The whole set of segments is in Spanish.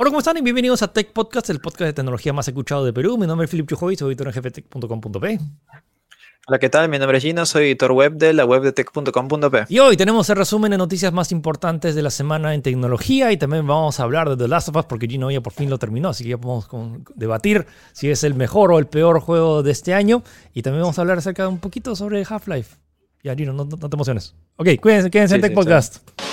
Hola, ¿cómo están? Y bienvenidos a Tech Podcast, el podcast de tecnología más escuchado de Perú. Mi nombre es Philip Chujoy, soy editor en gftech.com.p. Hola, ¿qué tal? Mi nombre es Gino, soy editor web de la web de tech.com.p. Y hoy tenemos el resumen de noticias más importantes de la semana en tecnología y también vamos a hablar de The Last of Us porque Gino ya por fin lo terminó, así que ya podemos debatir si es el mejor o el peor juego de este año y también vamos a hablar acerca de un poquito sobre Half-Life. Ya, Gino, no, te emociones. Ok, cuídense, quédense en Tech Podcast. Tic,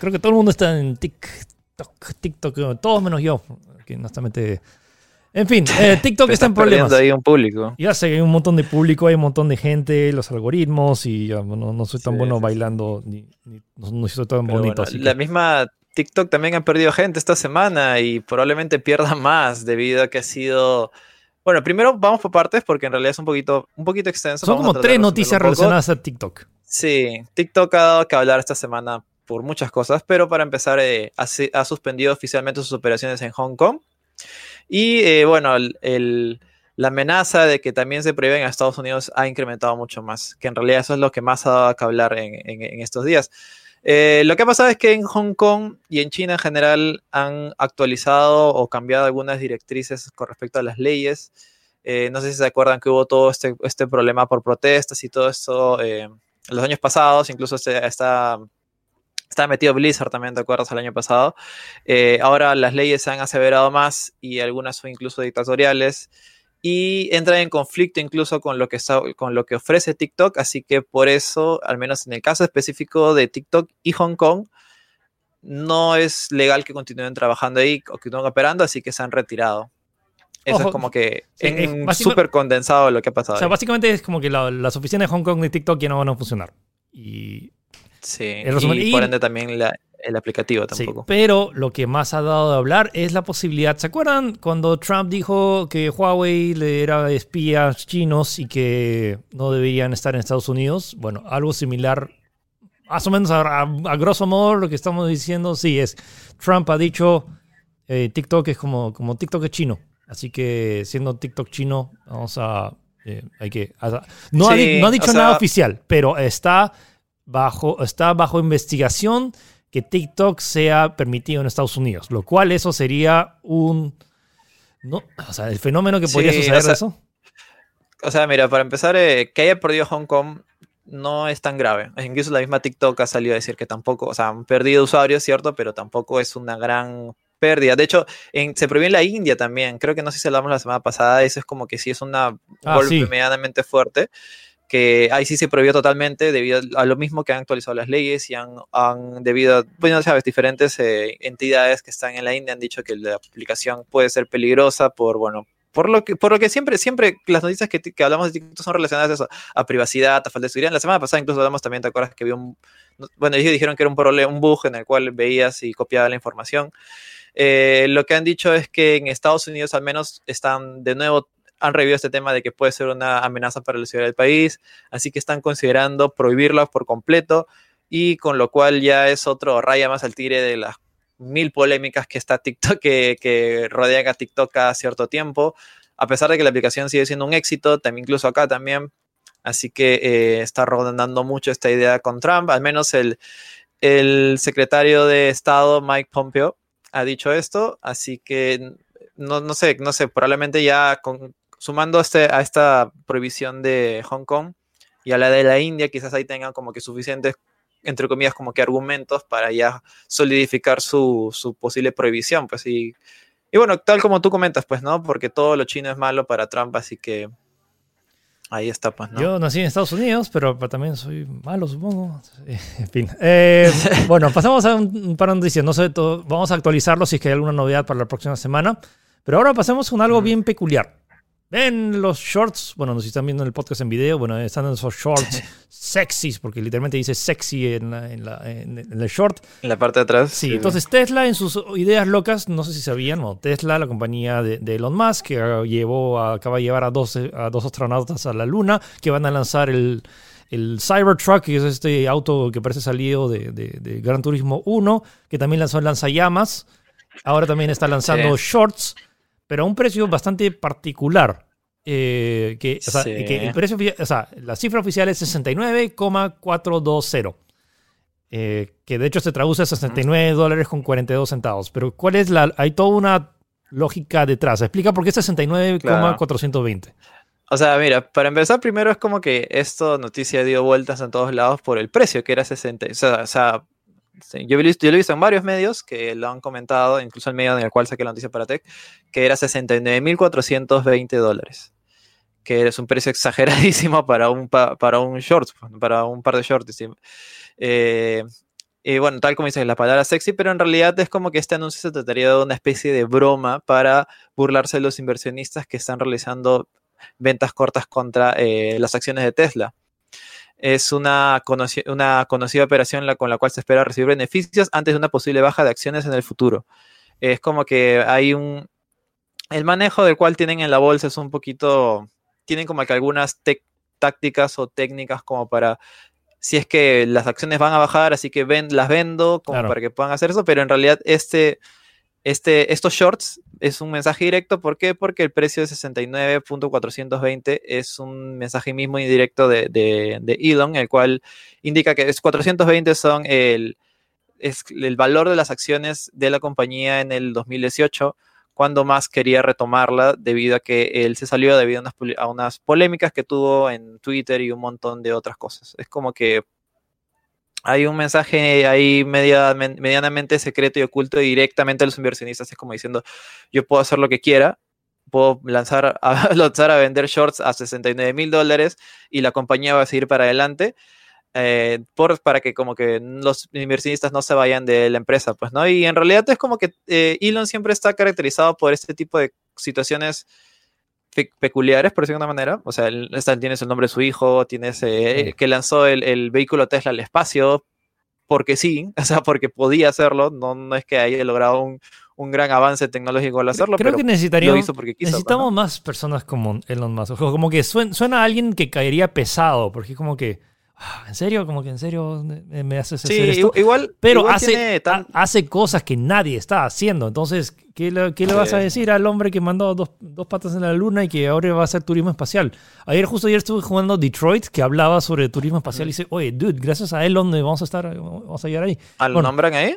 Creo que todo el mundo está en tic, toc, TikTok, todos menos yo, que honestamente... En fin, eh, TikTok está en problemas. ahí un público. Ya sé que hay un montón de público, hay un montón de gente, los algoritmos y no, soy tan bueno bailando, ni, no, soy tan bonito. la misma TikTok también ha perdido gente esta semana y probablemente pierda más debido a que ha sido bueno, primero vamos por partes porque en realidad es un poquito, un poquito extenso. Son como tres noticias relacionadas a TikTok. Sí, TikTok ha dado que hablar esta semana por muchas cosas, pero para empezar eh, ha, suspendido oficialmente sus operaciones en Hong Kong. Y eh, bueno, la amenaza de que también se prohíben a Estados Unidos ha incrementado mucho más, que en realidad eso es lo que más ha dado que hablar en estos días. Eh, lo que ha pasado es que en Hong Kong y en China en general han actualizado o cambiado algunas directrices con respecto a las leyes. No sé si se acuerdan que hubo todo este, este problema por protestas y todo esto eh, los años pasados, incluso este, está, está metido Blizzard también, ¿te acuerdas? El año pasado. ahora las leyes se han aseverado más y algunas son incluso dictatoriales y entra en conflicto incluso con lo, que con lo que ofrece TikTok, así que por eso, al menos en el caso específico de TikTok y Hong Kong, no es legal que continúen trabajando ahí o que continúen operando, así que se han retirado. Eso es como que es súper condensado lo que ha pasado. O sea, básicamente es como que las oficinas de Hong Kong y TikTok ya no van a funcionar. Y, sí, y por ende también la, el aplicativo tampoco. pero lo que más ha dado de hablar es la posibilidad. ¿Se acuerdan cuando Trump dijo que Huawei le era espías chinos y que no deberían estar en Estados Unidos? Bueno, algo similar, más o menos a, grosso modo lo que estamos diciendo, sí, es Trump ha dicho eh, TikTok es como, como TikTok es chino. Así que siendo TikTok chino, vamos a... Eh, hay que... no, ha, dicho nada oficial, pero está bajo, está bajo investigación que TikTok sea permitido en Estados Unidos, lo cual eso sería un... No, o sea, el fenómeno que podría suceder de eso. O sea, mira, para empezar, eh, que haya perdido Hong Kong no es tan grave. Incluso la misma TikTok ha salido a decir que tampoco, o sea, han perdido usuarios, ¿cierto? Pero tampoco es una gran pérdida. De hecho, se prohibió en la India también. Creo que no sé si hablamos la semana pasada. Eso es como que sí es una ah, golpe medianamente fuerte que ahí sí se prohibió totalmente debido a lo mismo que han actualizado las leyes y han, han debido, bueno, sabes, diferentes eh, entidades que están en la India han dicho que la aplicación puede ser peligrosa por, bueno, por lo que, por lo que siempre, siempre las noticias que, que hablamos de TikTok son relacionadas a eso, a privacidad, a falta de seguridad. La semana pasada incluso hablamos también, ¿te acuerdas que había un, bueno, ellos dijeron que era un problema, un bug en el cual veías y copiaba la información. Eh, lo que han dicho es que en Estados Unidos al menos están de nuevo han revivido este tema de que puede ser una amenaza para la seguridad del país, así que están considerando prohibirlo por completo y con lo cual ya es otro raya más al tigre de las mil polémicas que está TikTok que, que rodean a TikTok cada cierto tiempo, a pesar de que la aplicación sigue siendo un éxito, también incluso acá también, así que eh, está rondando mucho esta idea con Trump, al menos el, el secretario de Estado Mike Pompeo ha dicho esto, así que no, no sé, no sé, probablemente ya con, sumando este, a esta prohibición de Hong Kong y a la de la India, quizás ahí tengan como que suficientes, entre comillas, como que argumentos para ya solidificar su, posible prohibición, pues y, y bueno, tal como tú comentas, pues, ¿no? Porque todo lo chino es malo para Trump, así que ahí está, pues, ¿no? Yo nací en Estados Unidos, pero también soy malo, supongo. En fin. Eh, bueno, pasamos a un par de noticias. No sé, vamos a actualizarlo si es que hay alguna novedad para la próxima semana. Pero ahora pasemos con algo bien peculiar. Ven los shorts, bueno, no sé si están viendo el podcast en video, bueno, están esos shorts sexys, porque literalmente dice sexy en, el short. En la parte de atrás. Sí, entonces Tesla en sus ideas locas, no sé si sabían, o Tesla, la compañía de, Elon Musk, que llevó acaba de llevar a dos, a dos astronautas a la Luna, que van a lanzar el, el Cybertruck, que es este auto que parece salido de, de, Gran Turismo 1, que también lanzó lanzallamas. Ahora también está lanzando shorts, pero a un precio bastante particular. Eh, que, o sea, que el precio, o sea, la cifra oficial es 69,420. Eh, que de hecho se traduce a 69 dólares con 42 centavos. Pero ¿cuál es la...? Hay toda una lógica detrás. Explica por qué 69,420. O sea, mira, para empezar, primero es como que esto noticia dio vueltas en todos lados por el precio, que era 60. O sea, o sea yo, lo he visto en varios medios que lo han comentado, incluso el medio en el cual saqué la noticia para Tech, que era 69.420 dólares. Que es un precio exageradísimo para un, para un short, para un par de shorts. Eh, y bueno, tal como dices, la palabra sexy, pero en realidad es como que este anuncio se trataría de una especie de broma para burlarse de los inversionistas que están realizando ventas cortas contra eh, las acciones de Tesla. Es una, una conocida operación con la cual se espera recibir beneficios antes de una posible baja de acciones en el futuro. Es como que hay un... El manejo del cual tienen en la bolsa es un poquito... Tienen como que algunas tácticas o técnicas como para si es que las acciones van a bajar, así que ven, las vendo como para que puedan hacer eso, pero en realidad este, este, estos shorts es un mensaje directo. ¿Por qué? Porque el precio de 69.420 es un mensaje mismo indirecto de, de, Elon, el cual indica que es 420 son el, es el valor de las acciones de la compañía en el 2018 cuando más quería retomarla debido a que él se salió debido a unas, polémicas que tuvo en Twitter y un montón de otras cosas. Es como que hay un mensaje ahí medianamente secreto y oculto directamente a los inversionistas. Es como diciendo, yo puedo hacer lo que quiera, puedo lanzar a, lanzar a vender shorts a 69 mil dólares y la compañía va a seguir para adelante. Eh, por, para que como que los inversionistas no se vayan de la empresa, pues, ¿no? Y en realidad es como que eh, Elon siempre está caracterizado por este tipo de situaciones peculiares, por decirlo de una manera. O sea, tienes el nombre de su hijo, tienes eh, que lanzó el, vehículo Tesla al espacio, porque sí, o sea, porque podía hacerlo, no, no es que haya logrado un, un gran avance tecnológico al hacerlo. Creo que necesitaríamos, necesitamos más personas como Elon Musk. Como que suena, suena, a alguien que caería pesado, porque como que ¿En serio? Como que en serio me haces sí, esto? igual. Pero hace, hace cosas que nadie está haciendo. Entonces, ¿qué le, qué le vas a decir al hombre que mandó dos, dos, patas en la luna y que ahora va a hacer turismo espacial? Ayer, justo ayer estuve jugando Detroit, que hablaba sobre turismo espacial y dice, oye, dude, gracias a Elon vamos a estar, vamos a llegar ahí. ¿Al lo nombran ahí?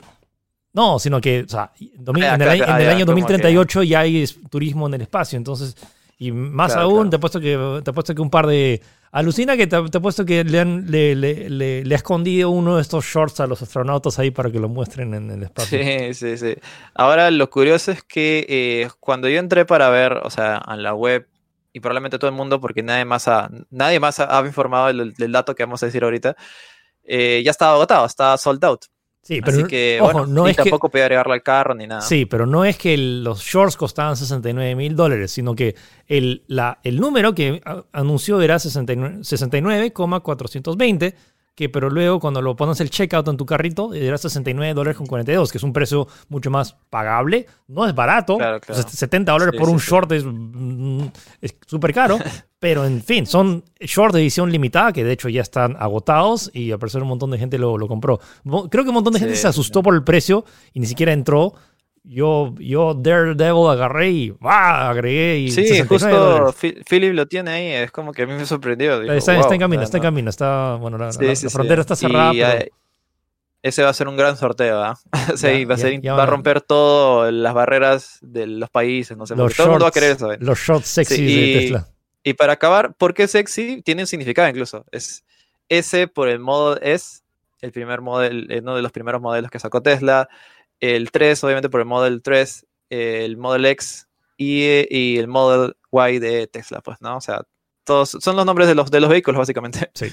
No, sino que, o sea, ah, en, el, año 2038 ya hay turismo en el espacio. Entonces, y más aún, te he puesto que, te he puesto que un par de Alucina que te, he puesto que le, han, le, le, le, ha escondido uno de estos shorts a los astronautas ahí para que lo muestren en el espacio. Sí, sí, sí. Ahora lo curioso es que eh, cuando yo entré para ver, o sea, en la web, y probablemente todo el mundo, porque nadie más ha, nadie más ha, informado del, dato que vamos a decir ahorita, eh, ya estaba agotado, estaba sold out. Sí, pero Así que, ojo, no es tampoco podía agregarlo al carro ni nada. Sí, pero no es que los shorts costaban 69 mil dólares, sino que el, la, el número que anunció era 69,420 que pero luego cuando lo pones el checkout en tu carrito era 69 dólares con 42, que es un precio mucho más pagable. No es barato, 70 dólares por un short es mm, súper caro, pero en fin, son shorts de edición limitada que de hecho ya están agotados y a parecer un montón de gente lo, lo compró. Creo que un montón de gente se asustó por el precio y ni siquiera entró yo, yo Daredevil agarré y ¡bah! agregué y Sí, justo Philip lo tiene ahí, es como que a mí me sorprendió. está, en camino, está en camino, está, bueno, la, frontera está cerrada. Ese va a ser un gran sorteo, ¿ah? sí, va, a ser, va, a romper todas las barreras de los países, no sé, todo el mundo va a querer eso. ¿eh? Los shorts sexy de Tesla. Y para acabar, ¿por qué sexy? Tiene un significado incluso. Es ese por el modo es el primer modelo, uno de los primeros modelos que sacó Tesla el 3, obviamente por el Model 3, el Model X y, el Model Y de Tesla, pues, ¿no? O sea, todos son los nombres de los, de los vehículos, básicamente. Sí.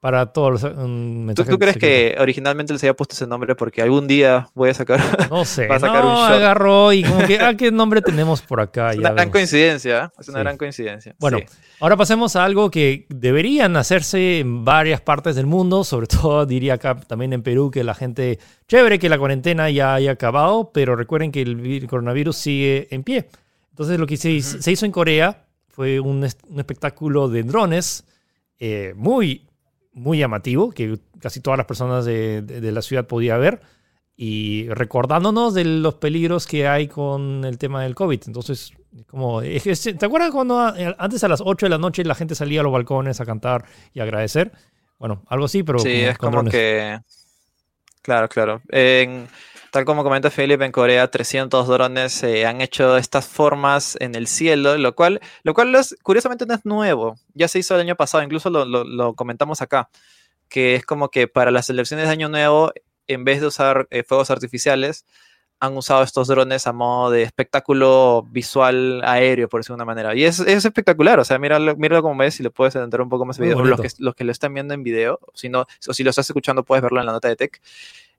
Para todos los ¿Tú, crees que originalmente les había puesto ese nombre porque algún día voy a sacar. No sé. a sacar no, un agarró y como que, ah, ¿qué nombre tenemos por acá? Es una gran coincidencia. ¿eh? Es una gran coincidencia. Bueno, ahora pasemos a algo que deberían hacerse en varias partes del mundo, sobre todo diría acá también en Perú, que la gente. Chévere que la cuarentena ya haya acabado, pero recuerden que el coronavirus sigue en pie. Entonces, lo que se, se hizo en Corea fue un, un espectáculo de drones eh, muy muy llamativo, que casi todas las personas de, de la ciudad podían ver y recordándonos de los peligros que hay con el tema del COVID. Entonces, como, ¿te acuerdas cuando antes a las 8 de la noche la gente salía a los balcones a cantar y agradecer? Bueno, algo así, pero... Sí, es como que... Claro, claro. En, tal como comenta Philip, en Corea 300 drones eh, han hecho estas formas en el cielo, lo cual, lo cual es, curiosamente no es nuevo. Ya se hizo el año pasado, incluso lo, lo, comentamos acá, que es como que para las elecciones de Año Nuevo, en vez de usar eh, fuegos artificiales, han usado estos drones a modo de espectáculo visual aéreo, por decirlo de una manera. Y es, es espectacular, o sea, míralo, míralo como ves y le puedes entrar un poco más en video. Los que, los que lo están viendo en video, si no, o si lo estás escuchando, puedes verlo en la nota de tech.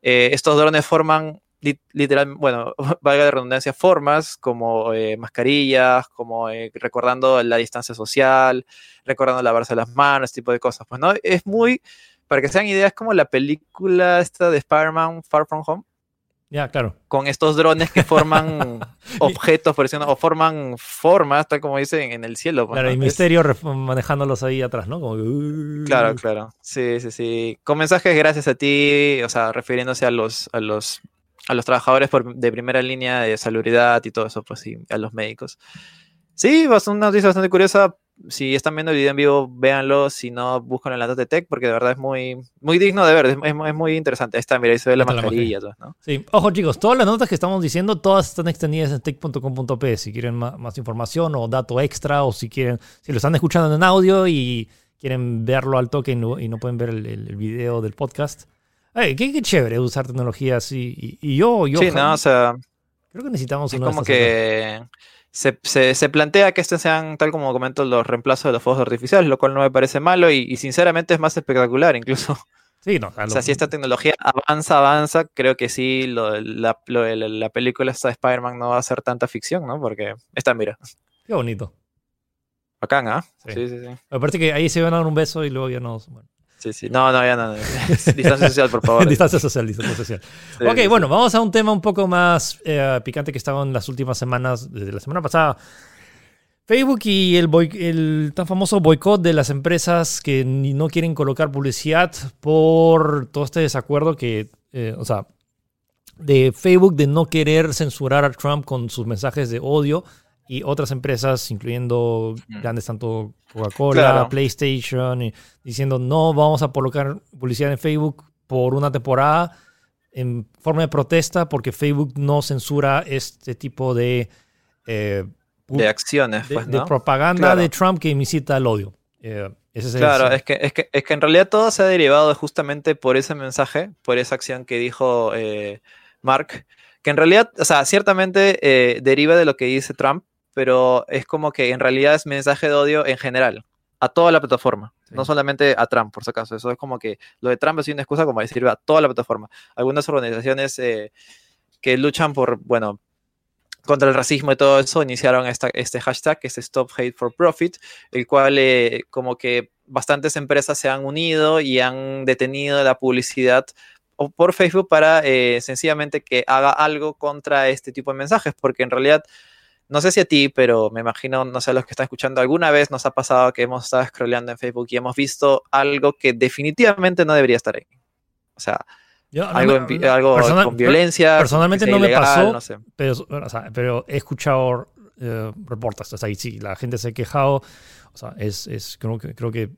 Eh, estos drones forman literal, bueno, valga de redundancia, formas como eh, mascarillas, como eh, recordando la distancia social, recordando lavarse las manos, este tipo de cosas. Pues no, es muy, para que sean ideas, como la película esta de Spider-Man Far From Home, ya, claro. Con estos drones que forman objetos, por o forman formas, tal como dicen, en el cielo. Pues, claro, y Misterio manejándolos ahí atrás, ¿no? Claro, claro. Sí, sí, sí. Con mensajes gracias a ti, o sea, refiriéndose a los, a los, a los trabajadores de primera línea de salubridad y todo eso, pues sí, a los médicos. Sí, una noticia bastante curiosa si están viendo el video en vivo, véanlo. Si no, buscan en la de Tech, porque de verdad es muy, muy digno de ver. Es, muy interesante. Ahí está, mira, ahí se ve la mascarilla. ¿no? Sí, ojo chicos, todas las notas que estamos diciendo, todas están extendidas en tech.com.p. Si quieren más, información o dato extra, o si quieren, si lo están escuchando en audio y quieren verlo al toque y no, pueden ver el, video del podcast. Qué, chévere usar tecnología así. Y, yo, yo. Sí, no, o sea. Creo que necesitamos es como que se, plantea que estos sean, tal como comento, los reemplazos de los fuegos artificiales, lo cual no me parece malo y, sinceramente es más espectacular incluso. Sí, no, o sea, si esta tecnología avanza, avanza, creo que sí, lo, la, la, película esta de Spider-Man no va a ser tanta ficción, ¿no? Porque está, mira. Qué bonito. Bacán, ¿ah? Sí. sí, sí, Me parece que ahí se van a dar un beso y luego ya no. Bueno. Sí, sí. No, no, ya no. distancia social, por favor. distancia social, distancia social. ok, bueno, vamos a un tema un poco más eh, picante que estaba en las últimas semanas, desde la semana pasada. Facebook y el, el tan famoso boicot de las empresas que no quieren colocar publicidad por todo este desacuerdo que, eh, o sea, de Facebook de no querer censurar a Trump con sus mensajes de odio y otras empresas, incluyendo grandes tanto Coca-Cola, PlayStation, y diciendo no vamos a colocar publicidad en Facebook por una temporada en forma de protesta porque Facebook no censura este tipo de... Eh, de acciones, de, pues, propaganda de Trump que incita al odio. Eh, claro, es que, es, que, es que en realidad todo se ha derivado justamente por ese mensaje, por esa acción que dijo eh, Mark, que en realidad, o sea, ciertamente deriva de lo que dice Trump, pero es como que en realidad es mensaje de odio en general, a toda la plataforma, no solamente a Trump, por si acaso. Eso es como que lo de Trump es una excusa como decir a toda la plataforma. Algunas organizaciones eh, que luchan por, bueno, contra el racismo y todo eso, iniciaron esta, este hashtag que es Stop Hate for Profit, el cual eh, como que bastantes empresas se han unido y han detenido la publicidad por Facebook para eh, sencillamente que haga algo contra este tipo de mensajes, porque en realidad no sé si a ti, pero me imagino, no sé, a los que están escuchando, alguna vez nos ha pasado que hemos estado scrolleando en Facebook y hemos visto algo que definitivamente no debería estar ahí. O sea, algo, con violencia. Personalmente no me pasó, pero, he escuchado eh, reportes. O sea, y sí, la gente se ha quejado. O sea, es, es creo, que, creo que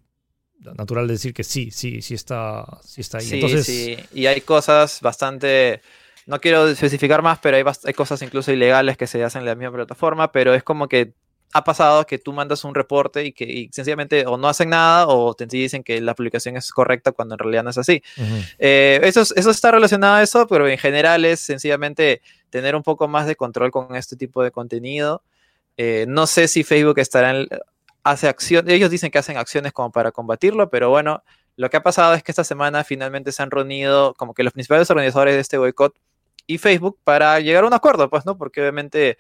natural decir que sí, sí, sí está, sí está ahí. Sí, sí. Y hay cosas bastante no quiero especificar más, pero hay, cosas incluso ilegales que se hacen en la misma plataforma, pero es como que ha pasado que tú mandas un reporte y que sencillamente o no hacen nada o te dicen que la publicación es correcta cuando en realidad no es así. Eh, eso, eso está relacionado a eso, pero en general es sencillamente tener un poco más de control con este tipo de contenido. Eh, no sé si Facebook estará en, hace acción, ellos dicen que hacen acciones como para combatirlo, pero bueno, lo que ha pasado es que esta semana finalmente se han reunido como que los principales organizadores de este boicot y Facebook para llegar a un acuerdo, pues, ¿no? Porque obviamente,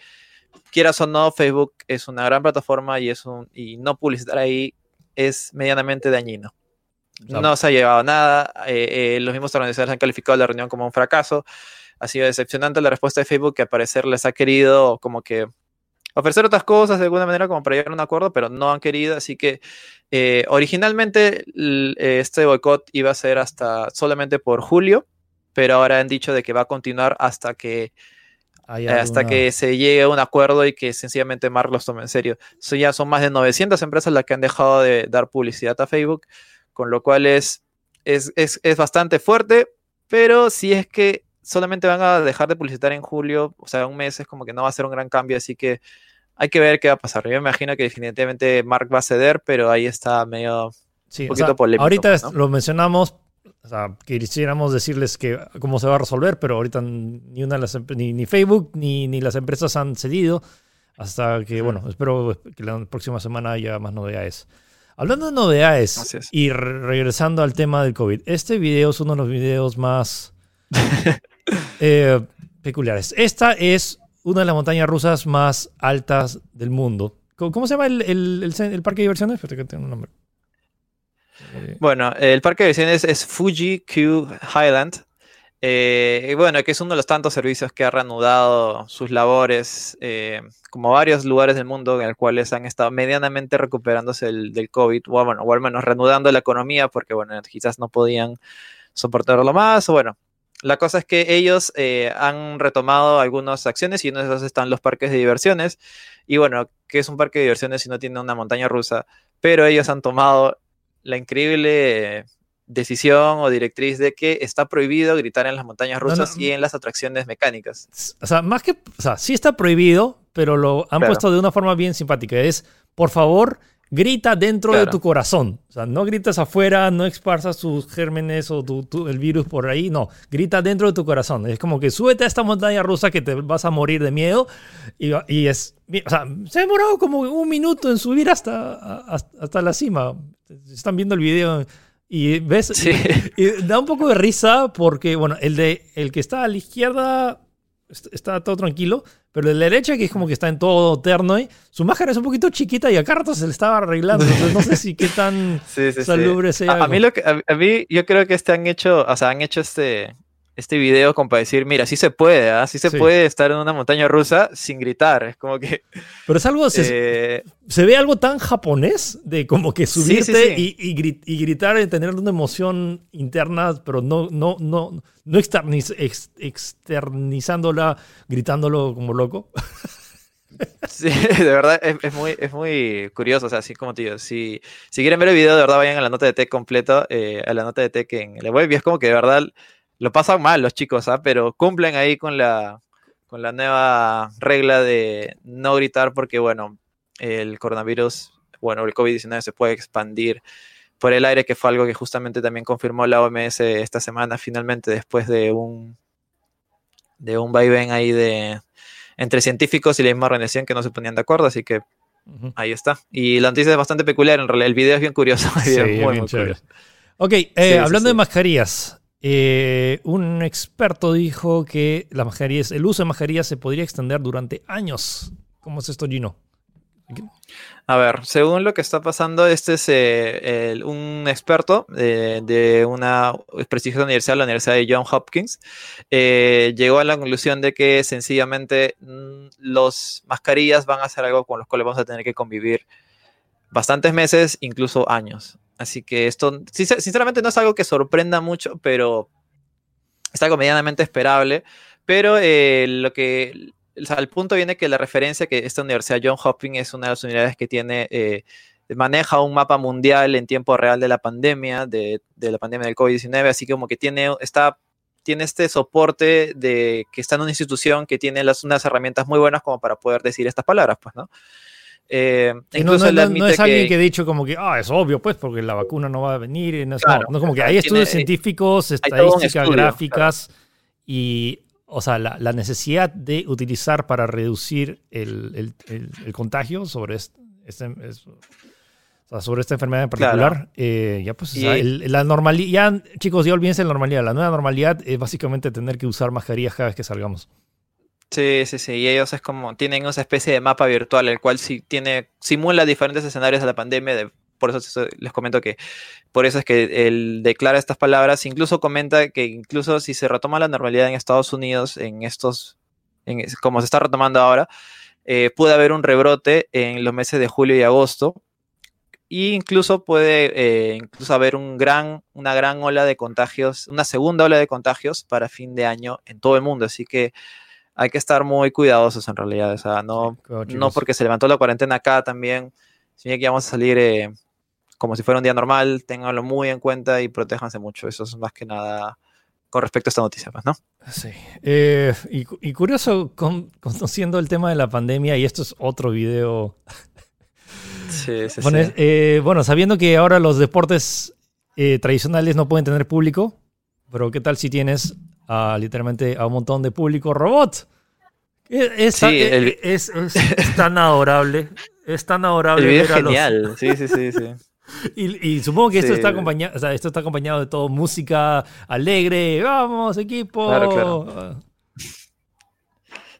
quieras o no, Facebook es una gran plataforma y, es un, y no publicitar ahí es medianamente dañino. No se ha llevado nada, eh, eh, los mismos organizadores han calificado la reunión como un fracaso, ha sido decepcionante la respuesta de Facebook que al parecer les ha querido como que ofrecer otras cosas de alguna manera como para llegar a un acuerdo, pero no han querido, así que eh, originalmente este boicot iba a ser hasta solamente por julio, pero ahora han dicho de que va a continuar hasta que hasta que se llegue a un acuerdo y que sencillamente Mark los tome en serio. So, ya son más de 900 empresas las que han dejado de dar publicidad a Facebook, con lo cual es, es, es, es bastante fuerte, pero si es que solamente van a dejar de publicitar en julio, o sea, un mes es como que no va a ser un gran cambio, así que hay que ver qué va a pasar. Yo me imagino que definitivamente Mark va a ceder, pero ahí está medio un poquito polémico. Ahorita lo mencionamos, o sea, quisiéramos decirles que cómo se va a resolver, pero ahorita ni una de las ni, ni Facebook ni, ni, las empresas han cedido hasta que, bueno, espero que la próxima semana haya más novedades. Hablando de novedades y regresando al tema del COVID, este video es uno de los videos más Eh, peculiares. Esta es una de las montañas rusas más altas del mundo. ¿Cómo, se llama el, el, parque de diversiones? Espérate que tengo un nombre. Eh, bueno, el parque de diversiones es Fuji Q Highland. Eh, bueno, que es uno de los tantos servicios que ha reanudado sus labores, como varios lugares del mundo en los cuales han estado medianamente recuperándose del COVID, o, bueno, o al menos reanudando la economía, porque bueno, quizás no podían soportarlo más, bueno, la cosa es que ellos eh, han retomado algunas acciones y uno de esos están los parques de diversiones. Y bueno, que es un parque de diversiones si no tiene una montaña rusa? Pero ellos han tomado la increíble decisión o directriz de que está prohibido gritar en las montañas rusas y en las atracciones mecánicas. O sea, más que, o sea, sí está prohibido, pero lo han puesto de una forma bien simpática. Es, por favor, grita dentro de tu corazón. O sea, no gritas afuera, no esparzas tus gérmenes o el virus por ahí, no, grita dentro de tu corazón. Es como que súbete a esta montaña rusa que te vas a morir de miedo y, y es, o sea, se ha demorado como un minuto en subir hasta, hasta, la cima. Están viendo el video y ves, y, da un poco de risa porque, bueno, el, de, el que está a la izquierda está todo tranquilo, pero el de la derecha, que es como que está en todo terno, y su máscara es un poquito chiquita y a rato se le estaba arreglando. Entonces no sé si qué tan salubre sea. A, mí lo que, a, mí yo creo que este han hecho, o sea, han hecho este, este video como para decir, mira, sí se puede, ¿ah? sí se puede estar en una montaña rusa sin gritar. Es como que. Pero es algo. Se, eh, se ve algo tan japonés de como que subirte y, y, gritar y tener una emoción interna, pero no, no, no, no externizándola, gritándolo como loco. Sí, de verdad es, muy, es muy curioso. O sea, así como te digo, si, si quieren ver el video, de verdad vayan a la nota de Tech completo, eh, a la nota de Tech en la web. Y es como que de verdad lo pasan mal los chicos, ¿ah? pero cumplen ahí con la, con la nueva regla de no gritar porque, bueno, el coronavirus, bueno, el COVID-19 se puede expandir por el aire, que fue algo que justamente también confirmó la OMS esta semana, finalmente, después de un, de un vaivén ahí de entre científicos y la misma organización que no se ponían de acuerdo, así que ahí está. Y la noticia es bastante peculiar, en realidad el video es bien curioso. Sí, muy, Ok, eh, hablando de mascarillas, eh, un experto dijo que la el uso de mascarillas se podría extender durante años. ¿Cómo es esto, Gino? A ver, según lo que está pasando, este es eh, un experto eh, de una prestigiosa universidad, la Universidad de Johns Hopkins, llegó a la conclusión de que sencillamente mm, los mascarillas van a ser algo con los cuales vamos a tener que convivir bastantes meses, incluso años. Así que esto, sinceramente, no es algo que sorprenda mucho, pero está algo medianamente esperable. Pero eh, lo que, o al punto viene que la referencia que esta universidad John Hopkins es una de las unidades que tiene, eh, maneja un mapa mundial en tiempo real de la pandemia, de, la pandemia del COVID-19, así como que tiene, está, tiene este soporte de que está en una institución que tiene las, unas herramientas muy buenas como para poder decir estas palabras, pues, ¿no? Eh, no, es alguien que ha dicho como que, ah, es obvio, pues, porque la vacuna no va a venir. No, no como que hay estudios científicos, estadísticas, gráficas y, o sea, la, necesidad de utilizar para reducir el, contagio sobre este, sobre esta enfermedad en particular. Eh, ya, pues, la normalidad, chicos, ya olvídense la normalidad. La nueva normalidad es básicamente tener que usar mascarillas cada vez que salgamos. Sí, sí, sí. Y ellos es como, tienen esa especie de mapa virtual, el cual sí tiene, simula diferentes escenarios de la pandemia. De, por eso les comento que, por eso es que él declara estas palabras. Incluso comenta que incluso si se retoma la normalidad en Estados Unidos, en estos, en, como se está retomando ahora, eh, puede haber un rebrote en los meses de julio y agosto. E incluso puede eh, incluso haber un gran, una gran ola de contagios, una segunda ola de contagios para fin de año en todo el mundo. Así que hay que estar muy cuidadosos en realidad. O sea, no, no porque se levantó la cuarentena acá también, sino que vamos a salir eh, como si fuera un día normal, ténganlo muy en cuenta y protéjanse mucho. Eso es más que nada con respecto a esta noticia, pues, ¿no? Sí. Eh, y, curioso, conociendo el tema de la pandemia, y esto es otro video. Sí, sí, bueno, sí. Eh, bueno, sabiendo que ahora los deportes eh, tradicionales no pueden tener público, pero ¿qué tal si tienes literalmente a un montón de público robot? Es, sí, es, tan adorable. Es tan adorable. El video es genial. Sí, sí, sí, sí. Y, supongo que esto está acompañado, o sea, esto está acompañado de todo música alegre, vamos equipo. Claro, claro.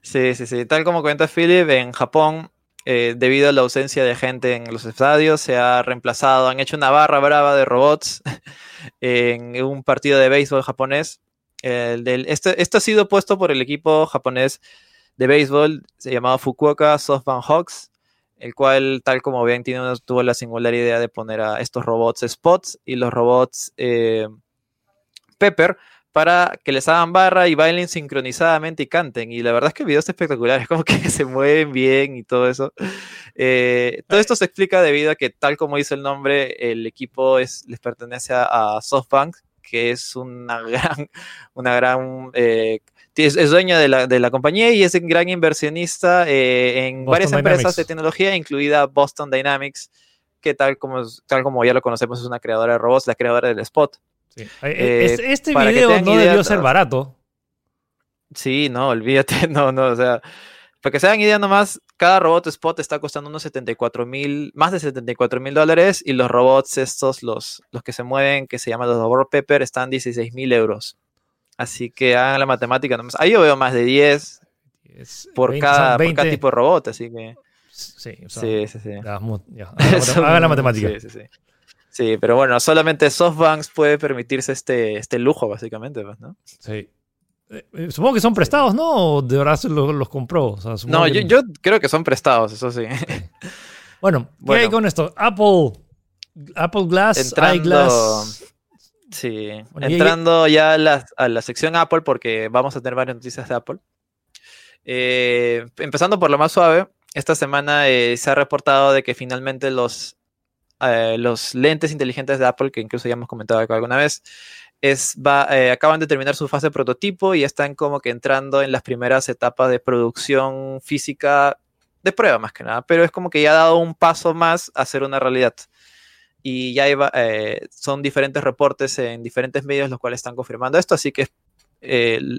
Sí, sí, sí. Tal como cuenta Philip, en Japón, eh, debido a la ausencia de gente en los estadios, se ha reemplazado, han hecho una barra brava de robots en un partido de béisbol japonés. Del, esto, esto, ha sido puesto por el equipo japonés de béisbol llamado Fukuoka SoftBank Hawks el cual, tal como ven, tiene, tuvo la singular idea de poner a estos robots Spots y los robots eh, Pepper para que les hagan barra y bailen sincronizadamente y canten. Y la verdad es que el video es espectacular, es como que se mueven bien y todo eso. Eh, todo esto se explica debido a que, tal como dice el nombre, el equipo es, les pertenece a, SoftBank, que es una gran, una gran eh, es, dueño de la, de la, compañía y es un gran inversionista eh, en varias empresas de tecnología, incluida Boston Dynamics, que tal como, tal como ya lo conocemos es una creadora de robots, la creadora del Spot. Eh, eh, este video no debió ser barato. Sí, no, olvídate, no, no, o sea, para que se hagan idea nomás, cada robot Spot está costando unos 74 mil, más de 74 mil dólares y los robots estos, los, los que se mueven, que se llaman los robot Pepper, están 16 mil euros. Así que hagan la matemática nomás. Ahí yo veo más de 10 por, cada, tipo de robot, así que... Sí, sí, sí, sí. Hagan la matemática. Sí, sí, sí. Sí, pero bueno, solamente SoftBank puede permitirse este, este lujo, básicamente, pues, ¿no? Sí. Eh, eh, supongo que son prestados, ¿no? ¿O de verdad los, los compró? no, yo, creo que son prestados, eso sí. Bueno, ¿qué hay con esto? Apple, Apple Glass, Entrando, Sí, entrando ya a la, sección Apple, porque vamos a tener varias noticias de Apple. Eh, empezando por lo más suave, esta semana eh, se ha reportado de que finalmente los, eh, los lentes inteligentes de Apple, que incluso ya hemos comentado alguna vez, es, acaban de terminar su fase de prototipo y están como que entrando en las primeras etapas de producción física de prueba más que nada, pero es como que ya ha dado un paso más a ser una realidad. Y ya eh, son diferentes reportes en diferentes medios los cuales están confirmando esto, así que,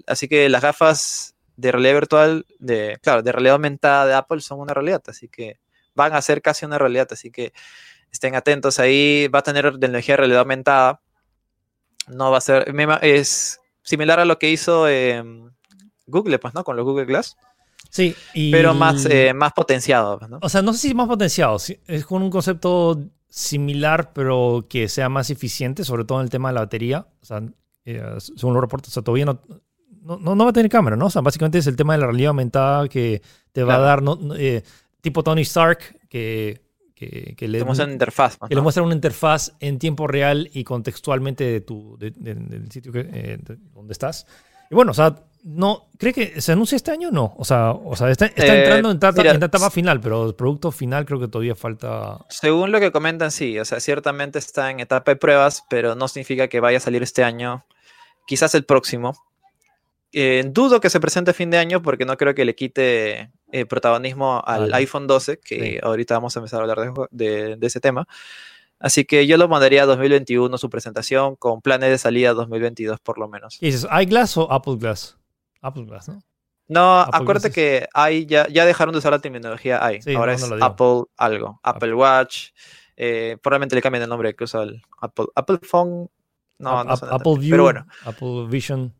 así que las gafas de realidad virtual, de, claro, de realidad aumentada de Apple son una realidad, así que van a ser casi una realidad, así que estén atentos ahí, va a tener tecnología de realidad aumentada, no va a ser, es similar a lo que hizo Google, pues, ¿no? Con los Google Glass. Sí, pero más, eh, más potenciado, pues, ¿no? O sea, no sé si más potenciado, es con un concepto similar, pero que sea más eficiente, sobre todo en el tema de la batería. O sea, eh, según los reportes, todavía no, no, no, va a tener cámara, ¿no? O sea, básicamente es el tema de la realidad aumentada que te va a dar, eh, tipo Tony Stark, que, que, le muestra una interfaz. Que le una interfaz en tiempo real y contextualmente de tu, del sitio que, eh, donde estás. Y bueno, o sea, no, ¿cree que se anuncia este año o no? O sea, o sea está, entrando en etapa, en etapa, final, pero el producto final creo que todavía falta. Según lo que comentan, sí. O sea, ciertamente está en etapa de pruebas, pero no significa que vaya a salir este año. Quizás el próximo. Eh, dudo que se presente a fin de año porque no creo que le quite eh, protagonismo al iPhone 12, que ahorita vamos a empezar a hablar de, de, ese tema. Así que yo lo mandaría a 2021 su presentación con planes de salida 2022 por lo menos. ¿Y dices iGlass o Apple Glass? Apple Glass, ¿no? No, acuérdate que hay, ya, ya dejaron de usar la terminología i. Ahora es Apple algo. Apple Watch. Eh, probablemente le cambien el nombre que usa el Apple, Apple Phone. No, no Apple View. Pero bueno. Apple Vision.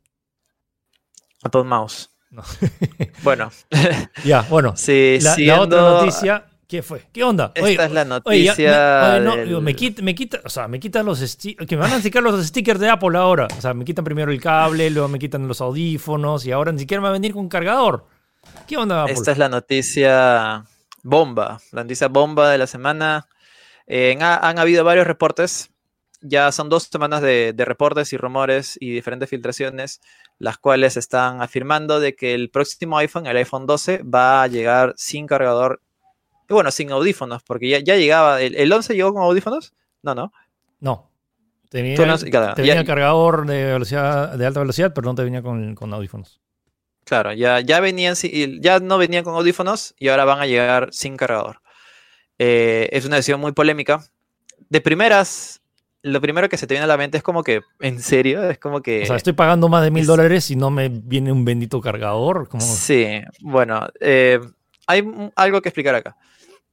Apple Mouse. bueno. ya, bueno. Sí, la, la, otra noticia ¿Qué fue? ¿Qué onda? Esta es la noticia. me, quita, me quita, o sea, me quitan los stickers, que me van a sacar los stickers de Apple ahora. O sea, me quitan primero el cable, luego me quitan los audífonos y ahora ni siquiera me va a venir con cargador. ¿Qué onda? Apple? Esta es la noticia bomba, la noticia bomba de la semana. Eh, ha- han habido varios reportes, ya son dos semanas de, de reportes y rumores y diferentes filtraciones, las cuales están afirmando de que el próximo iPhone, el iPhone 12, va a llegar sin cargador, y bueno, sin audífonos, porque ya, ya llegaba, el, el 11 llegó con audífonos? No, no. No. Tenía, Tú no- claro, te ya- venía el cargador de, velocidad, de alta velocidad, pero no te venía con, con audífonos. Claro, ya, ya venían, ya no venían con audífonos y ahora van a llegar sin cargador. Eh, es una decisión muy polémica. De primeras, lo primero que se te viene a la mente es como que, ¿en serio? Es como que... O sea, estoy pagando más de mil es- dólares y no me viene un bendito cargador. Como... Sí, bueno, eh, hay algo que explicar acá.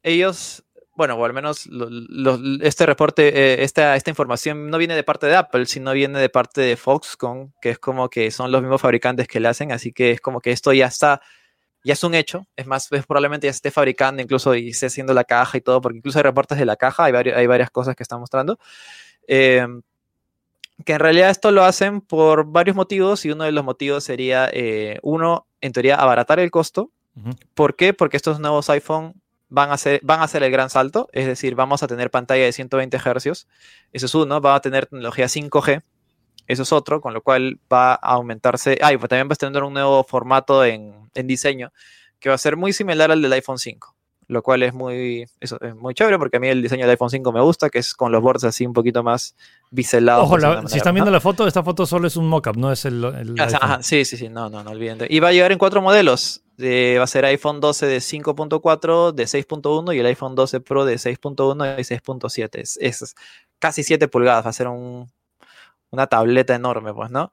Ellos, bueno, o al menos lo- lo- este reporte, eh, esta, esta información no viene de parte de Apple, sino viene de parte de Foxconn, que es como que son los mismos fabricantes que le hacen, así que es como que esto ya está, ya es un hecho. Es más, es probablemente ya se esté fabricando incluso y esté haciendo la caja y todo, porque incluso hay reportes de la caja, hay, vari- hay varias cosas que están mostrando. Eh, que en realidad esto lo hacen por varios motivos y uno de los motivos sería, eh, uno, en teoría, abaratar el costo. ¿Por qué? Porque estos nuevos iPhone van a, ser, van a hacer el gran salto, es decir, vamos a tener pantalla de 120 Hz, eso es uno, va a tener tecnología 5G, eso es otro, con lo cual va a aumentarse, ah, y pues también vas a tener un nuevo formato en, en diseño que va a ser muy similar al del iPhone 5, lo cual es muy, eso, es muy chévere porque a mí el diseño del iPhone 5 me gusta, que es con los bordes así un poquito más biselados. Ojo, la- si están viendo ¿no? la foto, esta foto solo es un mockup, no es el, el Ah, ajá, sí, sí, sí, no, no, no olviden. Y va a llegar en cuatro modelos. Eh, va a ser iPhone 12 de 5.4, de 6.1 y el iPhone 12 Pro de 6.1 y 6.7. Es, es casi 7 pulgadas, va a ser un- una tableta enorme, pues, ¿no?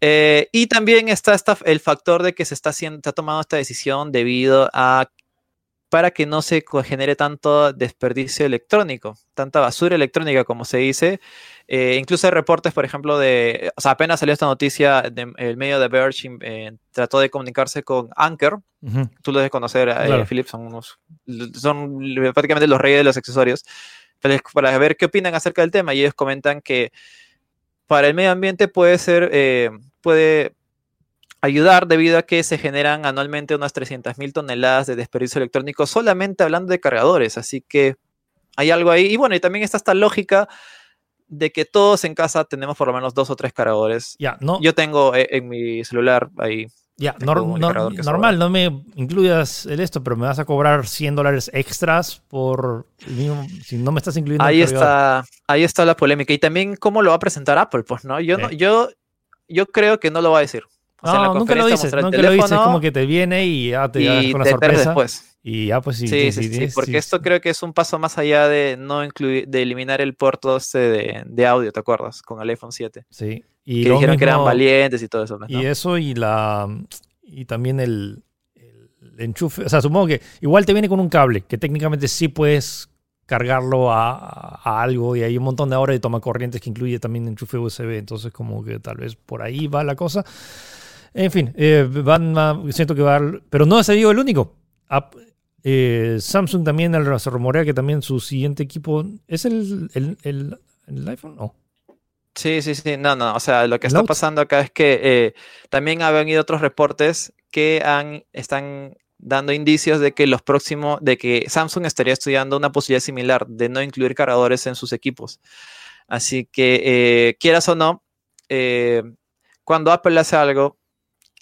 Eh, y también está, esta- el factor de que se está, haciendo, está tomando esta decisión debido a para que no se genere tanto desperdicio electrónico, tanta basura electrónica como se dice. Eh, incluso hay reportes, por ejemplo, de, o sea, apenas salió esta noticia, de- el medio de Verge eh, trató de comunicarse con Anker, Ujú. tú lo debes conocer, eh, Claro. Philip, son unos, son prácticamente los reyes de los accesorios, para, para ver qué opinan acerca del tema y ellos comentan que para el medio ambiente puede ser, eh, puede ayudar debido a que se generan anualmente unas 300.000 toneladas de desperdicio electrónico solamente hablando de cargadores, así que hay algo ahí. Y bueno, y también está esta lógica de que todos en casa tenemos por lo menos dos o tres cargadores. Ya, no, Yo tengo eh, en mi celular ahí. ya, tengo nor- no- normal, no me incluyas el esto, pero me vas a cobrar 100 dólares extras por si no me estás incluyendo Ahí está, ahí está la polémica. Y también cómo lo va a presentar Apple, pues, ¿no? Yo, no, yo, yo creo que no lo va a decir. O sea, en la No, nunca lo dices, nunca lo dices, como que te viene y ya te das y con la te sorpresa. después. Y ya pues sí. Sí, sí, sí, sí, porque esto creo que es un paso más allá de no incluir, de eliminar el puerto este de, de audio, ¿te acuerdas? Con el iPhone 7. Sí. Y que dijeron que eran mismo- valientes y todo eso. ¿no? Y eso y la y también el, el enchufe. O sea, supongo que igual te viene con un cable, que técnicamente sí puedes cargarlo a, a algo y hay un montón de ahora de toma corrientes que incluye también enchufe USB. Entonces, como que tal vez por ahí va la cosa. En fin, eh, siento que va a- Pero no ha sido el único. Ap- eh, Samsung también se rumorea que también su siguiente equipo es el, el, el- el iPhone. No. Sí, sí, sí, no, no, o sea, lo que ¿El está pasando acá es que eh, también han venido otros reportes que han, están dando indicios de que los próximos, de que Samsung estaría estudiando una posibilidad similar de no incluir cargadores en sus equipos. Así que, eh, quieras o no, eh, cuando Apple hace algo,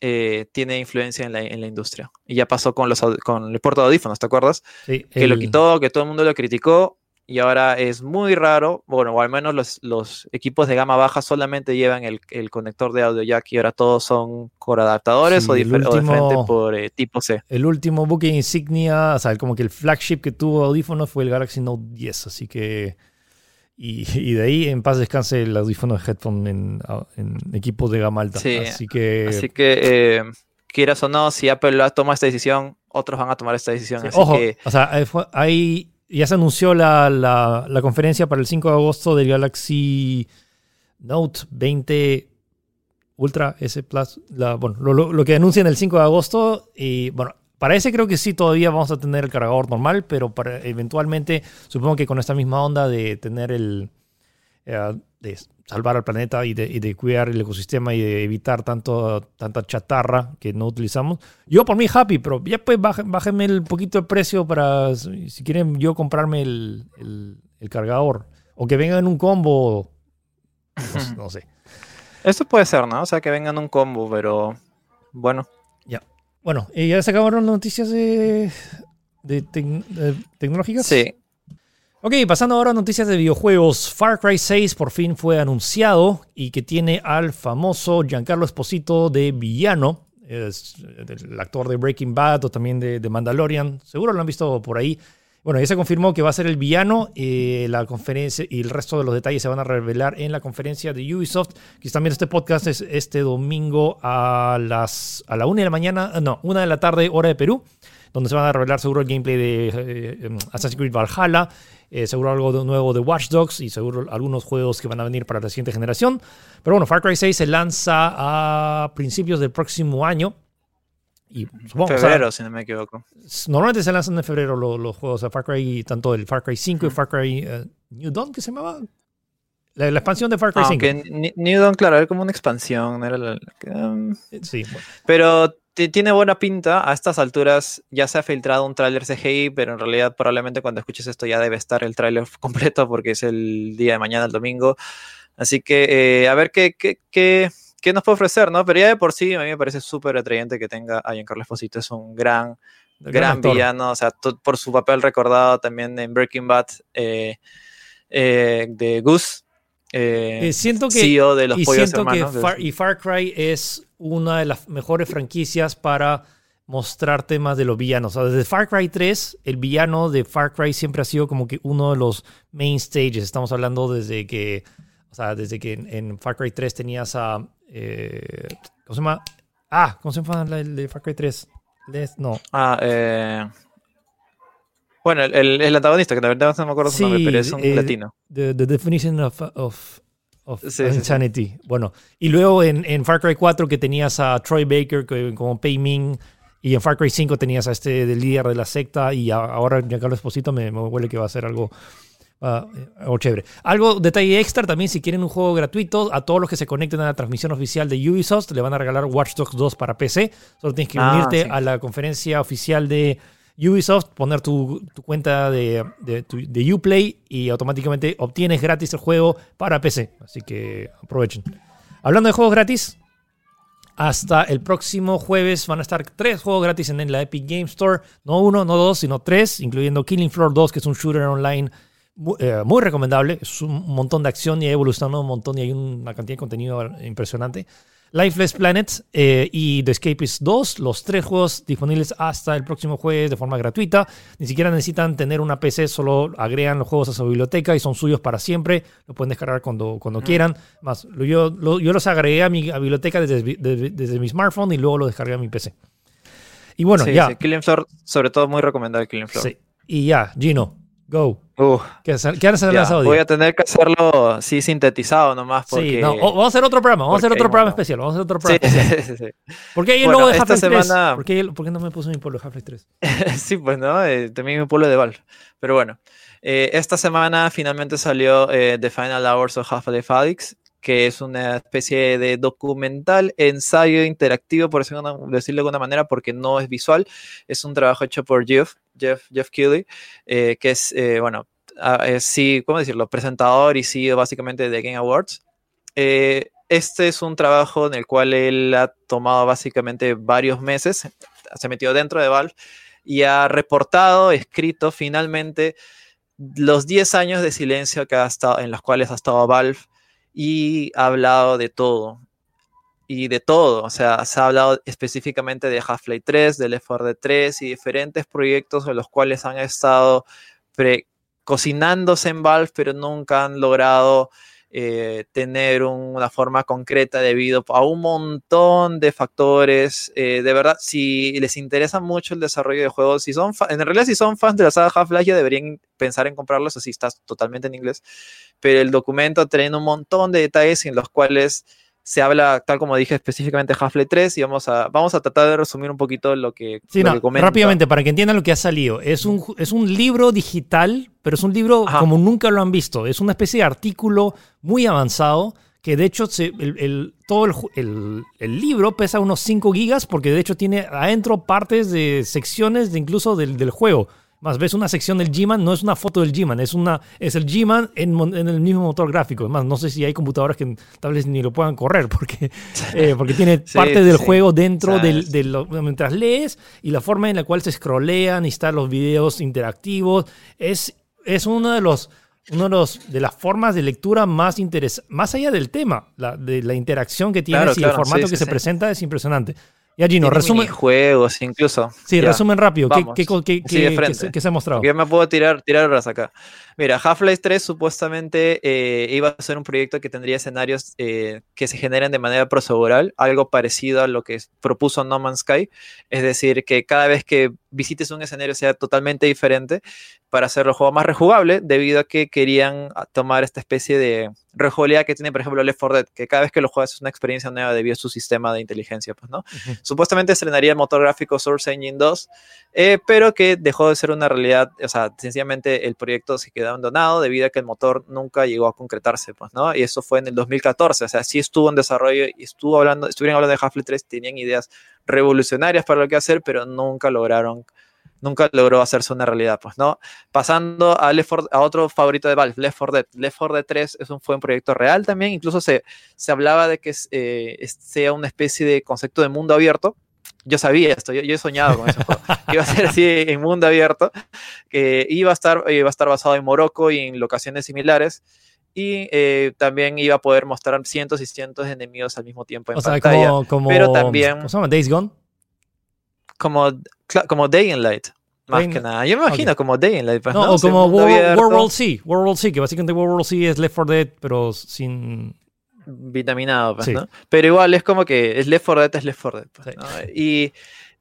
eh, tiene influencia en la, en la industria. Y ya pasó con, los, con el puerto de audífonos, ¿te acuerdas? Sí, que lo quitó, que todo el mundo lo criticó y ahora es muy raro, bueno, o al menos los, los equipos de gama baja solamente llevan el, el conector de audio jack y ahora todos son core adaptadores Sí, o, el difer- o diferente último- por eh, tipo C. El último buque insignia, o sea, como que el flagship que tuvo audífonos fue el Galaxy Note 10, así que... Y, y de ahí en paz descanse el audífono de headphone en, en equipos de gama alta. Sí, así que... Así que, eh, quieras o no, si Apple toma esta decisión, otros van a tomar esta decisión. sí, así ojo, que o sea, eh, fue- ahí ya se anunció la, la- la conferencia para el 5 de agosto del Galaxy Note 20 Ultra S Plus. la- bueno, lo, lo- lo que anuncian el 5 de agosto. Y bueno, para ese creo que sí todavía vamos a tener el cargador normal, pero para eventualmente, supongo que con esta misma onda de tener el. eh, de salvar al planeta y de, cuidar el ecosistema y de evitar tanto, tanta chatarra que no utilizamos. Yo por mí happy, pero ya pues bájenme el poquito de precio para, si quieren yo comprarme el, cargador. O que venga en un combo. No, sé. Eso puede ser, ¿no? O sea, que venga en un combo, pero bueno. Bueno, ¿y ya se acabaron las noticias de, de tecnológicas? Sí. Ok, pasando ahora a noticias de videojuegos. Far Cry 6 por fin fue anunciado y que tiene al famoso Giancarlo Esposito de villano. Es el actor de Breaking Bad o también de, Mandalorian. Seguro lo han visto por ahí. Bueno, ya se confirmó que va a ser el villano. Eh, la conferencia y el resto de los detalles se van a revelar en la conferencia de Ubisoft. Que viendo este podcast es este domingo a las a la una de la mañana, no, una de la tarde, hora de Perú, donde se van a revelar seguro el gameplay de eh, em, Assassin's Creed Valhalla eh, seguro algo nuevo de Watch Dogs y seguro algunos juegos que van a venir para la siguiente generación. Pero bueno, Far Cry 6 se lanza a principios del próximo año. Y febrero, si no me equivoco. Normalmente se lanzan en febrero los, juegos de Far Cry, tanto el Far Cry 5 y Far Cry uh, New Dawn, que se llamaba. La, expansión de Far Cry 5. Ah, New Dawn, claro, era como una expansión. Era um, sí, bueno. Pero tiene buena pinta. A estas alturas ya se ha filtrado un tráiler CGI, pero en realidad probablemente cuando escuches esto ya debe estar el tráiler completo porque es el día de mañana, el domingo. Así que eh, a ver qué, qué, qué, qué, nos puede ofrecer, ¿no? Pero ya de por sí a mí me parece súper atrayente que tenga a Giancarlo Esposito. Es un gran, gran, villano, o sea, por su papel recordado también en Breaking Bad eh, eh, de Goose. siento que, CEO de los y siento que y Far Cry es una de las mejores franquicias para mostrar temas de los villanos. desde Far Cry 3, el villano de Far Cry siempre ha sido como que uno de los main stages. Estamos hablando desde que, o sea, desde que en, Far Cry 3 tenías a, eh, ¿cómo se llama? Ah, ¿cómo se llama el de Far Cry 3? no. Ah, eh... Bueno, el, el, antagonista, que la verdad no me acuerdo su nombre, pero es un eh, latino. The, definition of, of of Insanity. Bueno, y luego en, en, Far Cry 4 que tenías a Troy Baker como Pei Ming y en Far Cry 5 tenías a este del líder de la secta y ahora Giancarlo Esposito me, me huele que va a ser algo, uh, algo chévere. Algo, detalle extra también, si quieren un juego gratuito, a todos los que se conecten a la transmisión oficial de Ubisoft le van a regalar Watch Dogs 2 para PC. Solo tienes que ah, unirte a la conferencia oficial de Ubisoft, poner tu, cuenta de, de, Uplay y automáticamente obtienes gratis el juego para PC. Así que aprovechen. Hablando de juegos gratis, hasta el próximo jueves van a estar tres juegos gratis en la Epic Game Store. No uno, no dos, sino tres, incluyendo Killing Floor 2, que es un shooter online muy, eh, muy recomendable. Es un montón de acción y ha evolucionado un montón y hay una cantidad de contenido impresionante. Lifeless Planet eh, y The Escapist 2, los tres juegos disponibles hasta el próximo jueves de forma gratuita. Ni siquiera necesitan tener una PC, solo agregan los juegos a su biblioteca y son suyos para siempre. Lo pueden descargar cuando, cuando mm. quieran. Más, yo, yo los agregué a mi biblioteca desde, desde, mi smartphone y luego lo descargué a mi PC. Y bueno, ya. Sí. Killing Floor, sobre todo muy recomendable Killing Floor. Sí. Y ya, Gino, Go. ¿Qué, Voy a tener que hacerlo sí sintetizado nomás. Porque... Sí, no, vamos a hacer otro programa, vamos a hacer otro programa especial. Vamos a hacer otro programa sí, especial. Sí, sí, ¿Por qué hay el logo de Half-Life 3? ¿Por qué, ¿Por qué, no me puso mi pueblo de Half-Life 3? sí, pues no, eh, también mi pueblo de Valve. Pero bueno, eh, esta semana finalmente salió eh, The Final Hours of Half-Life Alyx, que es una especie de documental, ensayo interactivo, por decirlo de alguna manera, porque no es visual. Es un trabajo hecho por Jeff, Jeff, Jeff Keighley, que es, bueno, sí, ¿cómo decirlo? Presentador y CEO básicamente de Game Awards. Eh, este es un trabajo en el cual él ha tomado básicamente varios meses, se metió dentro de Valve y ha reportado, escrito finalmente los 10 años de silencio que ha estado, en los cuales ha estado Valve y ha hablado de todo. Y de todo, o sea, se ha hablado específicamente de Half-Life 3, de Left 4 Dead 3 y diferentes proyectos en los cuales han estado cocinándose en Valve, pero nunca han logrado eh, tener una forma concreta debido a un montón de factores. Eh, de verdad, si les interesa mucho el desarrollo de juegos, si son en realidad si son fans de la saga Half-Life deberían pensar en comprarlos, así está totalmente en inglés. Pero el documento tiene un montón de detalles en los cuales se habla, tal como dije, específicamente de Half-Life 3 y vamos a, vamos a tratar de resumir un poquito lo que, Sí, lo no, que comenta. rápidamente, para que entiendan lo que ha salido. Es un, es un libro digital, pero es un libro Ajá. como nunca lo han visto. Es una especie de artículo muy avanzado que de hecho se- el, el- todo el, el- el libro pesa unos 5 gigas porque de hecho tiene adentro partes de secciones de incluso del, del juego. Más ves una sección del G-Man, no es una foto del G-Man, es, una, es el G-Man en, en el mismo motor gráfico. Además, no sé si hay computadoras que tal vez ni lo puedan correr porque, eh, porque tiene Sí, parte del sí. juego dentro del, es- de lo- mientras lees y la forma en la cual se scrollean y están los videos interactivos es, es uno de los uno de las formas de lectura más interes más allá del tema la, de la interacción que tienes Claro, y el formato sí, que sí, se sí. presenta es impresionante ya Gino Tiene resumen juegos incluso. sí Ya. resumen rápido ¿Qué, Sí, de qué- se- ha mostrado yo me puedo tirar, tirar horas acá. Mira, Half-Life 3 supuestamente eh, iba a ser un proyecto que tendría escenarios eh, que se generen de manera procedural, algo parecido a lo que propuso No Man's Sky. Es decir, que cada vez que visites un escenario sea totalmente diferente para hacerlo el juego más rejugable, debido a que querían ah, tomar esta especie de rejugabilidad que tiene, por ejemplo, Left 4 Dead, que cada vez que lo juegas es una experiencia nueva debido a su sistema de inteligencia, pues, ¿no? Supuestamente estrenaría el motor gráfico Source Engine 2, eh, pero que dejó de ser una realidad, o sea, sencillamente el proyecto se quedó abandonado debido a que el motor nunca llegó a concretarse, pues, ¿no? Y eso fue en el 2014, o sea, sí estuvo en desarrollo y estuvo hablando, estuvieron hablando de Half-Life 3, tenían ideas revolucionarias para lo que hacer, pero nunca lograron, nunca logró hacerse una realidad, pues, ¿no? Pasando a, Left 4 a otro favorito de Valve, Left 4 Dead. Left 4 Dead 3 es un, fue un proyecto real también, incluso se, se hablaba de que eh, sea una especie de concepto de mundo abierto. Yo sabía esto, yo, yo he soñado con ese juego. Iba a ser así en mundo abierto, que iba a estar, iba a estar basado en Morocco y en locaciones similares. Y eh, también iba a poder mostrar cientos y cientos de enemigos al mismo tiempo en o sea pantalla. como, como pero también- ¿cómo se llama? Days Gone Como, como Day and Light, más que nada. Yo me imagino como Day and Light. pues, no, ¿no? o sea, como World, World C World War C que básicamente World War C es Left 4 Dead pero sin vitaminado, pues, Sí. ¿no? Pero igual es como que es Left 4 Dead, es Left 4 Dead. pues, Sí. ¿no? Y,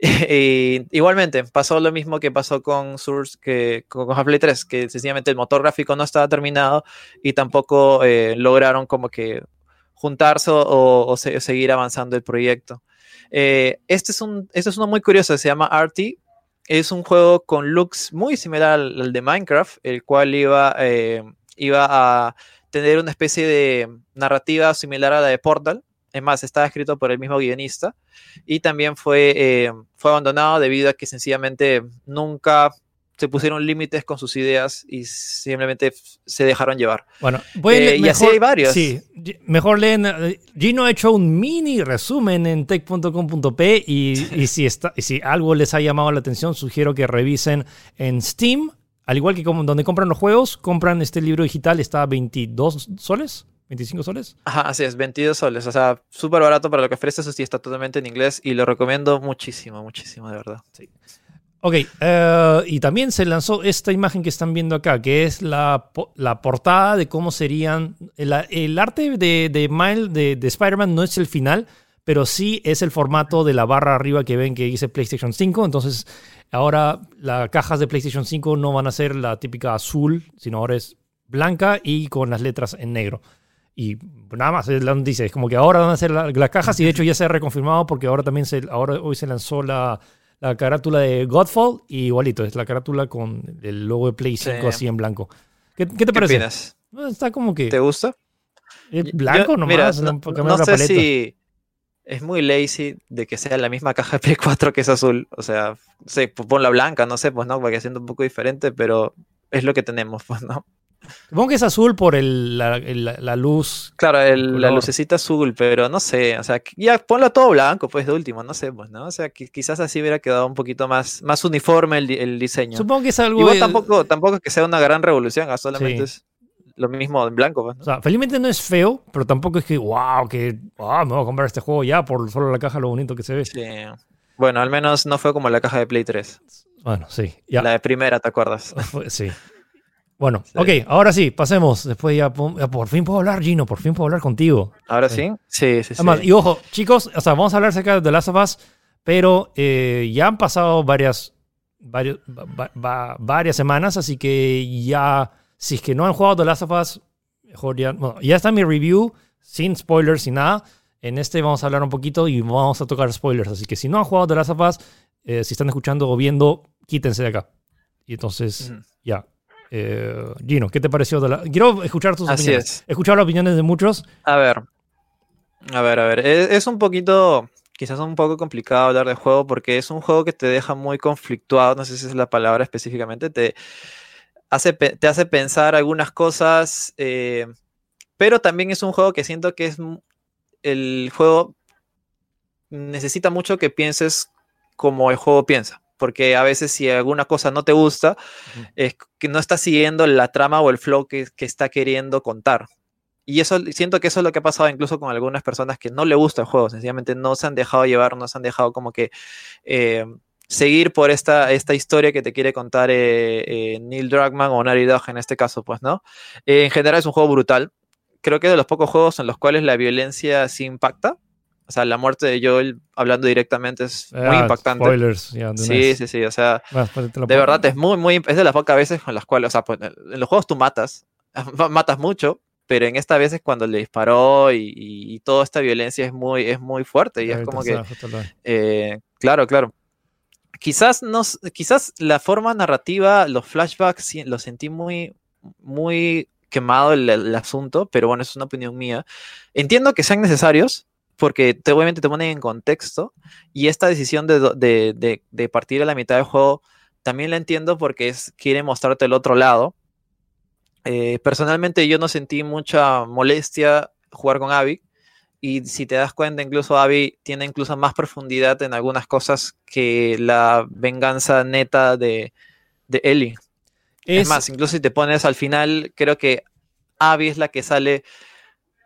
igualmente pasó lo mismo que pasó con Source, que con Half-Life 3, que sencillamente el motor gráfico no estaba terminado y tampoco eh, lograron como que juntarse o, o se- seguir avanzando el proyecto. Eh, este, es un, este es uno muy curioso, se llama RT. Es un juego con looks muy similar al, al de Minecraft, el cual iba, eh, iba a tener una especie de narrativa similar a la de Portal. Es más, estaba escrito por el mismo guionista y también fue, eh, fue abandonado debido a que sencillamente nunca se pusieron límites con sus ideas y simplemente se dejaron llevar. Bueno, Eh, y así hay varios. Sí, mejor leen. eh, Gino ha hecho un mini resumen en tech.com.p y, y si, está, y si algo les ha llamado la atención, sugiero que revisen en Steam. Al igual que como donde compran los juegos, compran este libro digital, está a 22 soles, 25 soles. Ajá, así es, 22 soles. O sea, súper barato para lo que ofrece. Eso sí, está totalmente en inglés y lo recomiendo muchísimo, muchísimo, de verdad. Ok, eh, y también se lanzó esta imagen que están viendo acá, que es la, la portada de cómo serían. El, el arte de, de, Miles- de, de Spider-Man no es el final, pero sí es el formato de la barra arriba que ven que dice PlayStation 5. Entonces, ahora las cajas de PlayStation 5 no van a ser la típica azul, sino ahora es blanca y con las letras en negro. Y nada más, es la noticia. Es como que ahora van a ser la- las cajas y de hecho ya se ha reconfirmado porque ahora también se, ahora hoy se lanzó la, la carátula de Godfall y igualito, es la carátula con el logo de Play 5 Sí. así en blanco. ¿Qué, qué te ¿Qué parece? opinas? Está como que ¿Te gusta? es Yo- blanco nomás, mira, no, no, no la sé paleta. si es muy lazy de que sea la misma caja de Play 4 que es azul. O sea, sí, pues ponla blanca, no sé, pues no, para que sea un poco diferente, pero es lo que tenemos, pues, ¿no? Supongo que es azul por el, la, el- la- luz. Claro, el- la lucecita azul, pero no sé, o sea, ya ponlo todo blanco, pues de último, no sé, pues, ¿no? O sea, que quizás así hubiera quedado un poquito más, más uniforme el, el diseño. Supongo que es algo. Igual tampoco, tampoco es que sea una gran revolución, ah, Sí. solamente es lo mismo en blanco, pues, ¿no? O sea, felizmente no es feo, pero tampoco es que, wow, que wow, me voy a comprar este juego ya por solo la caja, lo bonito que se ve. Sí. Bueno, al menos no fue como la caja de Play 3. Bueno, sí, ya. La de primera, ¿te acuerdas? Sí. Bueno, Sí. ok, ahora sí, pasemos. Después ya, ya por fin puedo hablar, Gino, por fin puedo hablar contigo. ¿Ahora Sí. sí? Sí, sí, sí. Además, y ojo, chicos, o sea, vamos a hablar acerca de The Last of Us, pero eh, ya han pasado varias, varios- va- va- va- varias semanas, así que ya, si es que no han jugado The Last of Us, mejor ya, bueno, ya está mi review, sin spoilers, sin nada. En este vamos a hablar un poquito y vamos a tocar spoilers. Así que si no han jugado The Last of Us, eh, si están escuchando o viendo, quítense de acá. Y entonces, ya. Eh, Gino, ¿qué te pareció? De la... Quiero escuchar tus Así opiniones. es. He escuchado las opiniones de muchos. A ver. A ver, a ver. Es, es un poquito, quizás un poco complicado hablar de juego porque es un juego que te deja muy conflictuado, no sé si es la palabra específicamente, te hace, te hace pensar algunas cosas, eh, pero también es un juego que siento que es el juego necesita mucho que pienses como el juego piensa. Porque a veces si alguna cosa no te gusta, es que no estás siguiendo la trama o el flow que, que está queriendo contar. Y eso siento que eso es lo que ha pasado incluso con algunas personas que no le gusta el juego, sencillamente no se han dejado llevar, no se han dejado como que eh, seguir por esta, esta historia que te quiere contar eh, eh, Neil Druckmann o Naughty Dog en este caso, pues, ¿no? Eh, en general es un juego brutal. Creo que es de los pocos juegos en los cuales la violencia sí impacta. O sea, la muerte de Joel, hablando directamente, es muy Ah, impactante. Spoilers, una Sí, vez. sí, sí. O sea, pues, de verdad es muy, muy, es de las pocas veces con las cuales, o sea, pues, en los juegos tú matas, matas mucho, pero en esta vez es cuando le disparó y, y- y toda esta violencia es muy, es muy fuerte y es como que, eh, claro, claro. Quizás, no, s- quizás la forma narrativa, los flashbacks, lo sentí muy, muy quemado el, el asunto, pero bueno, es una opinión mía. Entiendo que sean necesarios, porque te, obviamente te ponen en contexto, y esta decisión de, de, de- de partir a la mitad del juego también la entiendo porque es, quiere mostrarte el otro lado. Eh, personalmente yo no sentí mucha molestia jugar con Abby, y si te das cuenta, incluso Abby tiene incluso más profundidad en algunas cosas que la venganza neta de, de Ellie. Es, Es- más, incluso si te pones al final, creo que Abby es la que sale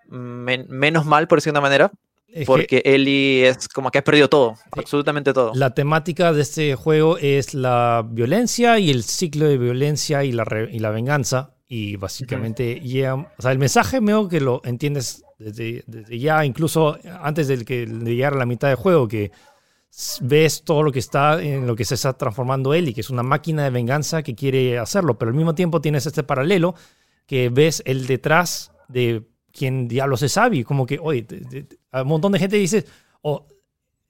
men- menos mal, por decir de una manera, es que porque Ellie es como que ha perdido todo, Sí. absolutamente todo. la temática de este juego es la violencia y el ciclo de violencia y la, re- y la venganza. Y básicamente, ya- o sea, el mensaje veo que lo entiendes desde, desde ya, incluso antes de, que, de llegar a la mitad del juego, que ves todo lo que está en lo que se está transformando Ellie, que es una máquina de venganza que quiere hacerlo, pero al mismo tiempo tienes este paralelo que ves el detrás de quien diablos es Abby, como que, oye, te- te- a un montón de gente dice, oh,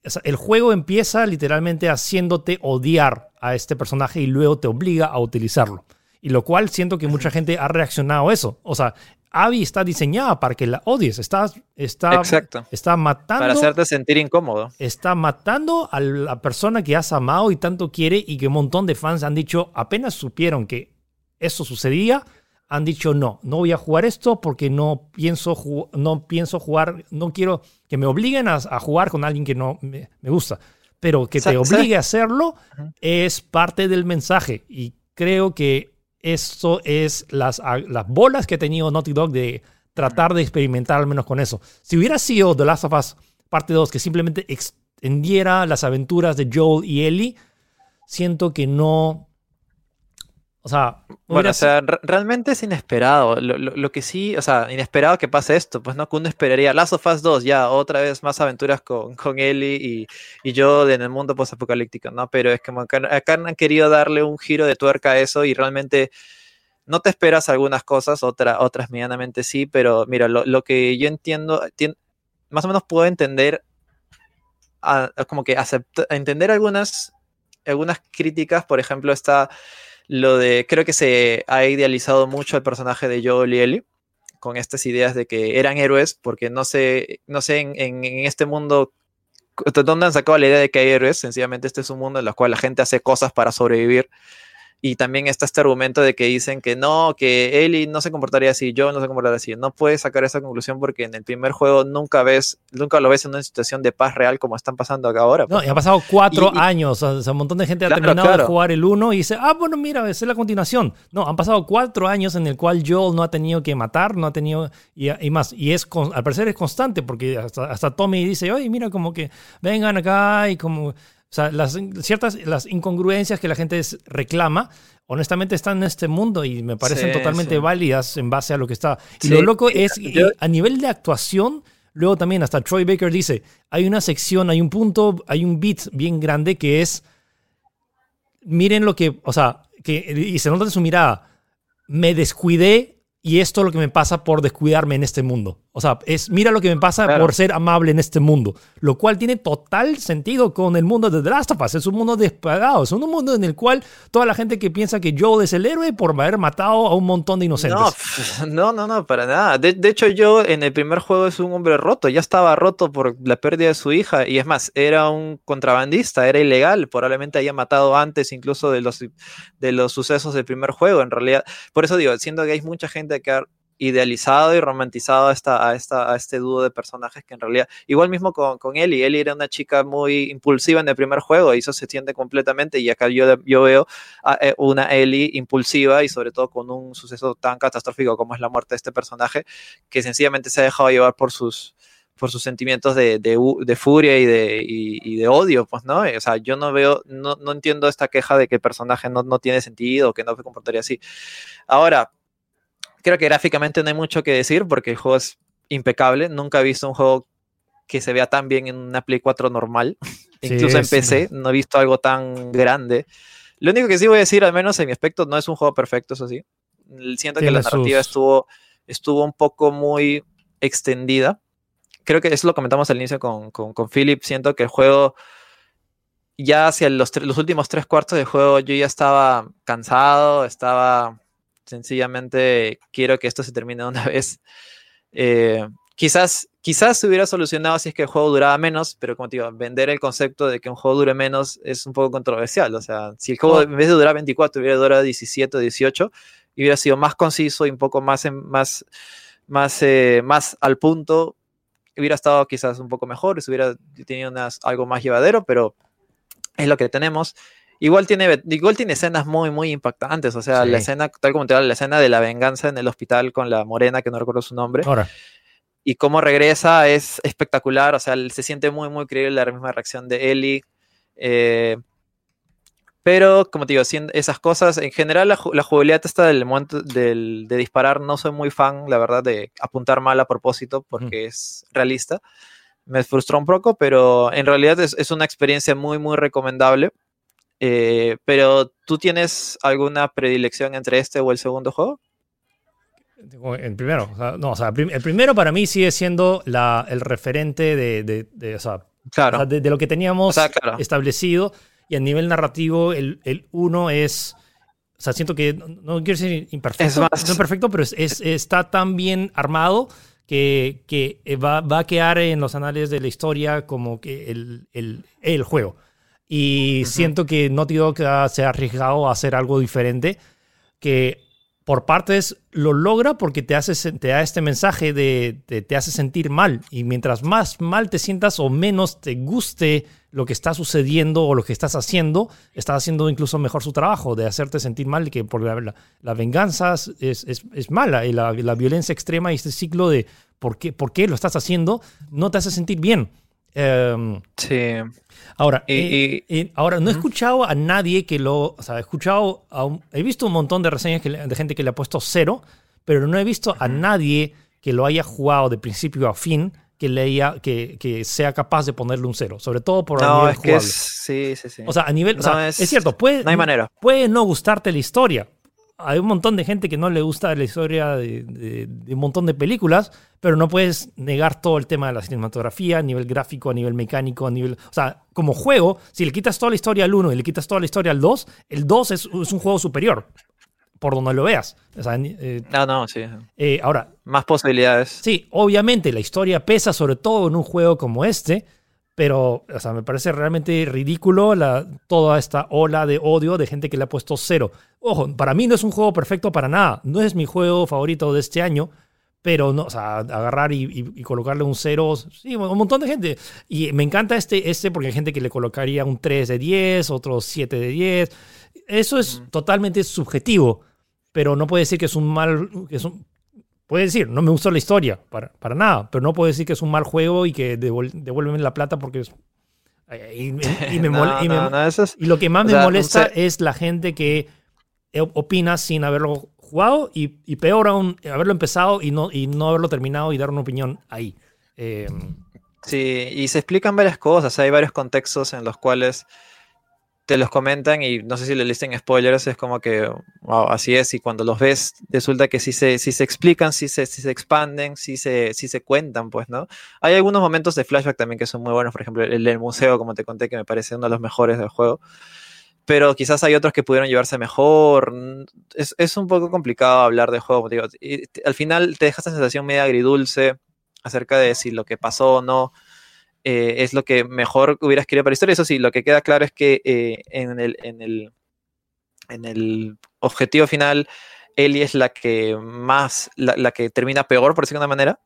o sea, el juego empieza literalmente haciéndote odiar a este personaje y luego te obliga a utilizarlo. Y lo cual siento que mucha gente ha reaccionado a eso. O sea, Abby está diseñada para que la odies. Está, está, Exacto. está matando Para hacerte sentir incómodo. está matando a la persona que has amado y tanto quiere y que un montón de fans han dicho, apenas supieron que eso sucedía, han dicho no, no voy a jugar esto porque no pienso, no pienso jugar, no quiero que me obliguen a, a jugar con alguien que no me, me gusta. Pero que te obligue a hacerlo es parte del mensaje y creo que eso es las, las bolas que ha tenido Naughty Dog de tratar de experimentar al menos con eso. Si hubiera sido The Last of Us parte 2 que simplemente extendiera las aventuras de Joel y Ellie, siento que no... O sea, no Bueno, o sea, re- realmente es inesperado. Lo, lo- lo que sí, o sea, inesperado que pase esto, pues no, que uno esperaría Last of Us 2, ya otra vez más aventuras con, con Ellie y, y Joel en el mundo postapocalíptico, ¿no? Pero es que acá han querido darle un giro de tuerca a eso y realmente no te esperas algunas cosas, otra, otras medianamente sí, pero mira, lo, lo que yo entiendo, tien- más o menos puedo entender, a- a como que acepta- entender algunas, algunas críticas, por ejemplo, está lo de, creo que se ha idealizado mucho el personaje de Joel y con estas ideas de que eran héroes, porque no sé, no sé en, en- en este mundo, ¿de dónde han sacado la idea de que hay héroes? Sencillamente este es un mundo en el cual la gente hace cosas para sobrevivir. Y también está este argumento de que dicen que no, que Ellie no se comportaría así, Joel no se comportaría así. No puedes sacar esa conclusión porque en el primer juego nunca ves, nunca lo ves en una situación de paz real como están pasando acá ahora. No, pues, y ha pasado cuatro Y- años. O sea, un montón de gente ha Claro, terminado de claro. jugar el 1 y dice, ah, bueno, mira, es la continuación. No, han pasado cuatro años en el cual Joel no ha tenido que matar, no ha tenido. Y, y más. Y es al parecer es constante, porque hasta, hasta Tommy dice, oye, mira, como que vengan acá y como. O sea, las, ciertas las incongruencias que la gente reclama, honestamente están en este mundo y me parecen Sí, totalmente sí. válidas en base a lo que está. Y Sí, lo loco es, yo- a nivel de actuación, luego también hasta Troy Baker dice, hay una sección, hay un punto, hay un beat bien grande que es, miren lo que, o sea, que, y se nota en su mirada, me descuidé y esto es lo que me pasa por descuidarme en este mundo. O sea, es mira lo que me pasa por ser amable en este mundo. Lo cual tiene total sentido con el mundo de The Last of Us. Es un mundo despagado. Es un mundo en el cual toda la gente que piensa que Joel es el héroe por haber matado a un montón de inocentes. No, no, no, para nada. De, de, hecho, yo en el primer juego es un hombre roto. Ya estaba roto por la pérdida de su hija. Y es más, era un contrabandista, era ilegal. Probablemente haya matado antes incluso de los, de los sucesos del primer juego. En realidad, por eso digo, siento que hay mucha gente ha idealizado y romantizado a, esta, a, esta, a este dúo de personajes que en realidad, igual mismo con, con Ellie, Ellie era una chica muy impulsiva en el primer juego y eso se siente completamente y acá yo, yo veo a, eh, una Ellie impulsiva y sobre todo con un suceso tan catastrófico como es la muerte de este personaje que sencillamente se ha dejado llevar por sus, por sus sentimientos de, de, de furia y de, y de, odio, pues, ¿no? O sea, yo no veo, no, no entiendo esta queja de que el personaje no, no tiene sentido, que no se comportaría así. Ahora, creo que gráficamente no hay mucho que decir porque el juego es impecable. Nunca he visto un juego que se vea tan bien en una Play 4 normal. Sí, Incluso en PC no he visto algo tan grande. Lo único que sí voy a decir, al menos en mi aspecto, no es un juego perfecto, eso sí. Siento que la narrativa sus... estuvo, estuvo un poco muy extendida. Creo que eso lo comentamos al inicio con, con, con Philip. Siento que el juego, ya hacia los, los últimos tres cuartos del juego, yo ya estaba cansado, estaba sencillamente quiero que esto se termine de una vez. Eh, quizás, quizás se hubiera solucionado si es que el juego duraba menos, pero como te digo, vender el concepto de que un juego dure menos es un poco controversial. O sea, si el juego en vez de durar 24 hubiera durado 17 o 18, hubiera sido más conciso y un poco más, más, más, eh, más al punto, hubiera estado quizás un poco mejor, hubiera tenido unas, algo más llevadero, pero es lo que tenemos. Igual tiene, igual tiene escenas muy, muy impactantes. O sea, sí. la escena, tal como te hablo, la escena de la venganza en el hospital con la morena, que no recuerdo su nombre. Ahora. Y cómo regresa es espectacular. O sea, se siente muy, muy creíble la misma reacción de Ellie. Eh, pero, como te digo, esas cosas, en general, la, la jugabilidad está del momento del, de disparar. No soy muy fan, la verdad, de apuntar mal a propósito porque mm. es realista. Me frustró un poco, pero en realidad es, es una experiencia muy, muy recomendable. Eh, pero, ¿tú tienes alguna predilección entre este o el segundo juego? El primero, o sea, no, o sea, el primero para mí sigue siendo la, el referente de, de, de o sea, claro. o sea, de, de, lo que teníamos claro. establecido y a nivel narrativo el, el uno es, o sea, siento que, no quiero decir imperfecto, es más, no perfecto, pero es, es, está tan bien armado que, que va, va, a quedar en los anales de la historia como que el, el, el juego. Y uh -huh. siento que Naughty Dog se ha arriesgado a hacer algo diferente que por partes lo logra porque te, hace, te da este mensaje de, de, te hace sentir mal. Y mientras más mal te sientas o menos te guste lo que está sucediendo o lo que estás haciendo, estás haciendo incluso mejor su trabajo de hacerte sentir mal, que por la, la, la venganza es, es, es, mala y la, la, violencia extrema y este ciclo de por qué, por qué lo estás haciendo no te hace sentir bien. Um, sí. Ahora, y, eh, eh, ahora no he escuchado a nadie que lo, o sea, he escuchado, a un, he visto un montón de reseñas que, de gente que le ha puesto cero, pero no he visto a nadie que lo haya jugado de principio a fin que que, que sea capaz de ponerle un cero, sobre todo por no, nivel es jugable. Que es, sí, sí, sí. O sea, a nivel, no o sea, es, es, cierto, puede, no hay manera. puede no gustarte la historia, hay un montón de gente que no le gusta la historia de, de, de, un montón de películas, pero no puedes negar todo el tema de la cinematografía, a nivel gráfico, a nivel mecánico, a nivel... O sea, como juego, si le quitas toda la historia al 1 y le quitas toda la historia al 2, el 2 es, es un juego superior, por donde lo veas. O sea, eh, no, no, sí. Eh, ahora... Más posibilidades. Sí, obviamente la historia pesa sobre todo en un juego como este, pero, o sea, me parece realmente ridículo la, toda esta ola de odio de gente que le ha puesto cero. Ojo, para mí no es un juego perfecto para nada. No es mi juego favorito de este año, pero no, o sea, agarrar y, y, y, colocarle un cero, sí, un montón de gente. Y me encanta este, este porque hay gente que le colocaría un 3 de 10, otro 7 de 10. Eso es mm. totalmente subjetivo, pero no puede decir que es un mal, que es un, Puede decir, no me gustó la historia, para, para nada, pero no puedo decir que es un mal juego y que devuélveme la plata porque es... Y, y, me no, y, me, no, no, es, y, lo que más me sea, molesta es la gente que opina sin haberlo jugado y, y, peor aún, haberlo empezado y no, y no haberlo terminado y dar una opinión ahí. Eh, sí, y se explican varias cosas, hay varios contextos en los cuales te los comentan y no sé si le listen spoilers, es como que, así es, y cuando los ves resulta que sí se, sí se explican, sí se, sí se expanden, sí se, sí se cuentan, pues, ¿no? Hay algunos momentos de flashback también que son muy buenos, por ejemplo, el del museo, como te conté, que me parece uno de los mejores del juego, pero quizás hay otros que pudieron llevarse mejor, es, es un poco complicado hablar de juego, digo, y al final te deja esa sensación media agridulce acerca de si lo que pasó o no, eh, es lo que mejor hubieras querido para la historia. Eso sí, lo que queda claro es que eh, en, el, en, el, en el objetivo final, Ellie es la que más, la, que termina peor, por decirlo de una manera.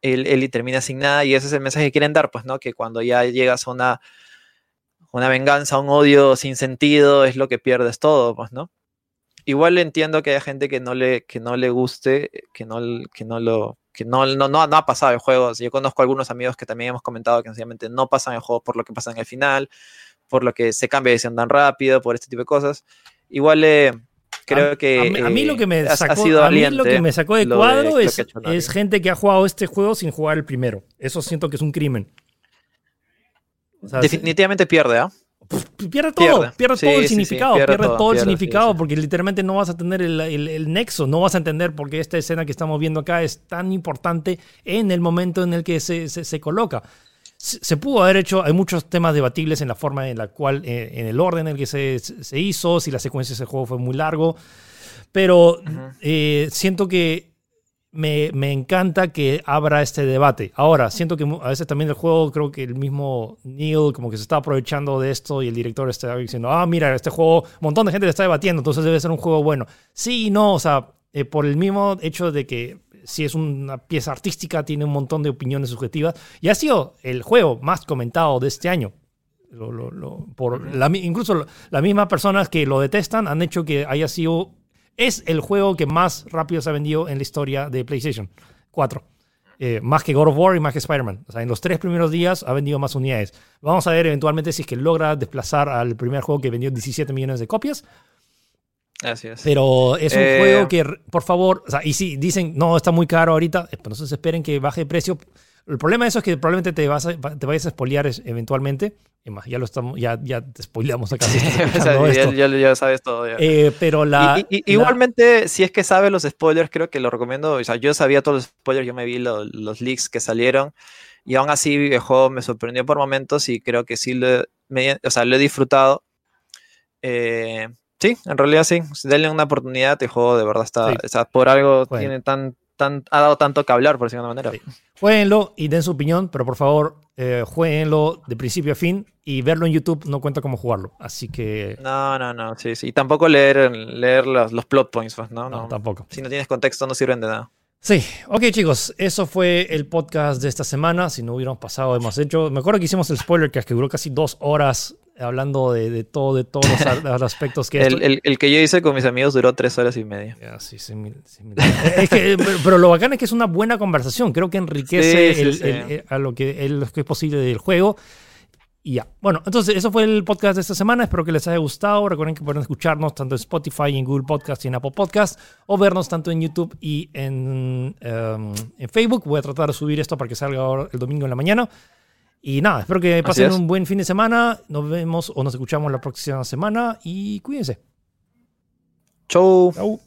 Ellie termina sin nada y ese es el mensaje que quieren dar, pues, ¿no? Que cuando ya llegas a una, venganza, un odio sin sentido, es lo que pierdes todo, pues, ¿no? Igual entiendo que haya gente que no le, que no le guste, que no, que no lo, que no, no, no, ha pasado en juegos. Yo conozco algunos amigos que también hemos comentado que sencillamente no pasan en juegos por lo que pasa en el final, por lo que se cambia de edición tan rápido, por este tipo de cosas. Igual eh, creo que. A, mí, lo que me sacó, a mí lo que me sacó de cuadro es, es gente que ha jugado este juego sin jugar el primero. Eso siento que es un crimen. Definitivamente pierde, ¿ah? Pues, pierde todo, pierde, todo el significado, pierde, todo, el significado, porque literalmente no vas a tener el, nexo, no vas a entender por qué esta escena que estamos viendo acá es tan importante en el momento en el que se, se, coloca. Se, pudo haber hecho, hay muchos temas debatibles en la forma en la cual, eh, en el orden en el que se, se hizo, si la secuencia de ese juego fue muy largo, pero eh, siento que me, encanta que abra este debate. Ahora, siento que a veces también el juego, creo que el mismo Neil como que se está aprovechando de esto y el director está diciendo, ah, mira, este juego, un montón de gente le está debatiendo, entonces debe ser un juego bueno. Sí y no, o sea, eh, por el mismo hecho de que si es una pieza artística, tiene un montón de opiniones subjetivas, y ha sido el juego más comentado de este año. por la, incluso las mismas personas que lo detestan han hecho que haya sido es el juego que más rápido se ha vendido en la historia de PlayStation 4. Eh, más que God of War y más que Spider-Man. O sea, en los tres primeros días ha vendido más unidades. Vamos a ver eventualmente si es que logra desplazar al primer juego que vendió 17 millones de copias. Así es. Pero es un eh, juego que, por favor, o sea, y si dicen, no, está muy caro ahorita, eh, pues entonces esperen que baje de precio. El problema de eso es que probablemente te, vas te vayas a spoilear eventualmente ya lo estamos, ya, ya te spoileamos acá. ya, sabes todo. Eh, pero la, Igualmente, si es que sabes los spoilers, creo que lo recomiendo. O sea, yo sabía todos los spoilers, yo me vi los leaks que salieron. Y aún así el juego me sorprendió por momentos y creo que sí lo, o sea, lo he disfrutado. Eh, sí, en realidad sí. Denle una oportunidad, el juego de verdad está, por algo tiene tan, ha dado tanto que hablar, por decirlo de manera. Jueguenlo y den su opinión, pero por favor, eh, jueguenlo de principio a fin y verlo en YouTube no cuenta como jugarlo. Así que. No, no, no, sí, sí. Y tampoco leer, leer los, los plot points, pues, ¿no? ¿no? tampoco. Si no tienes contexto, no sirven de nada. Sí, ok chicos, eso fue el podcast de esta semana. Si no hubiéramos pasado, hemos hecho. Me acuerdo que hicimos el spoiler que duró casi dos horas hablando de, todo, de todos los, aspectos que... el, el, que yo hice con mis amigos duró tres horas y media. sí, pero lo bacán es que es una buena conversación. Creo que enriquece a lo que, lo que es posible del juego. Y ya. Bueno, entonces eso fue el podcast de esta semana. Espero que les haya gustado. Recuerden que pueden escucharnos tanto en Spotify, en Google Podcast y en Apple Podcast. O vernos tanto en YouTube y en, em, en Facebook. Voy a tratar de subir esto para que salga el domingo en la mañana. Y nada, espero que pasen un buen fin de semana. Nos vemos o nos escuchamos la próxima semana y cuídense. Chau. Chau.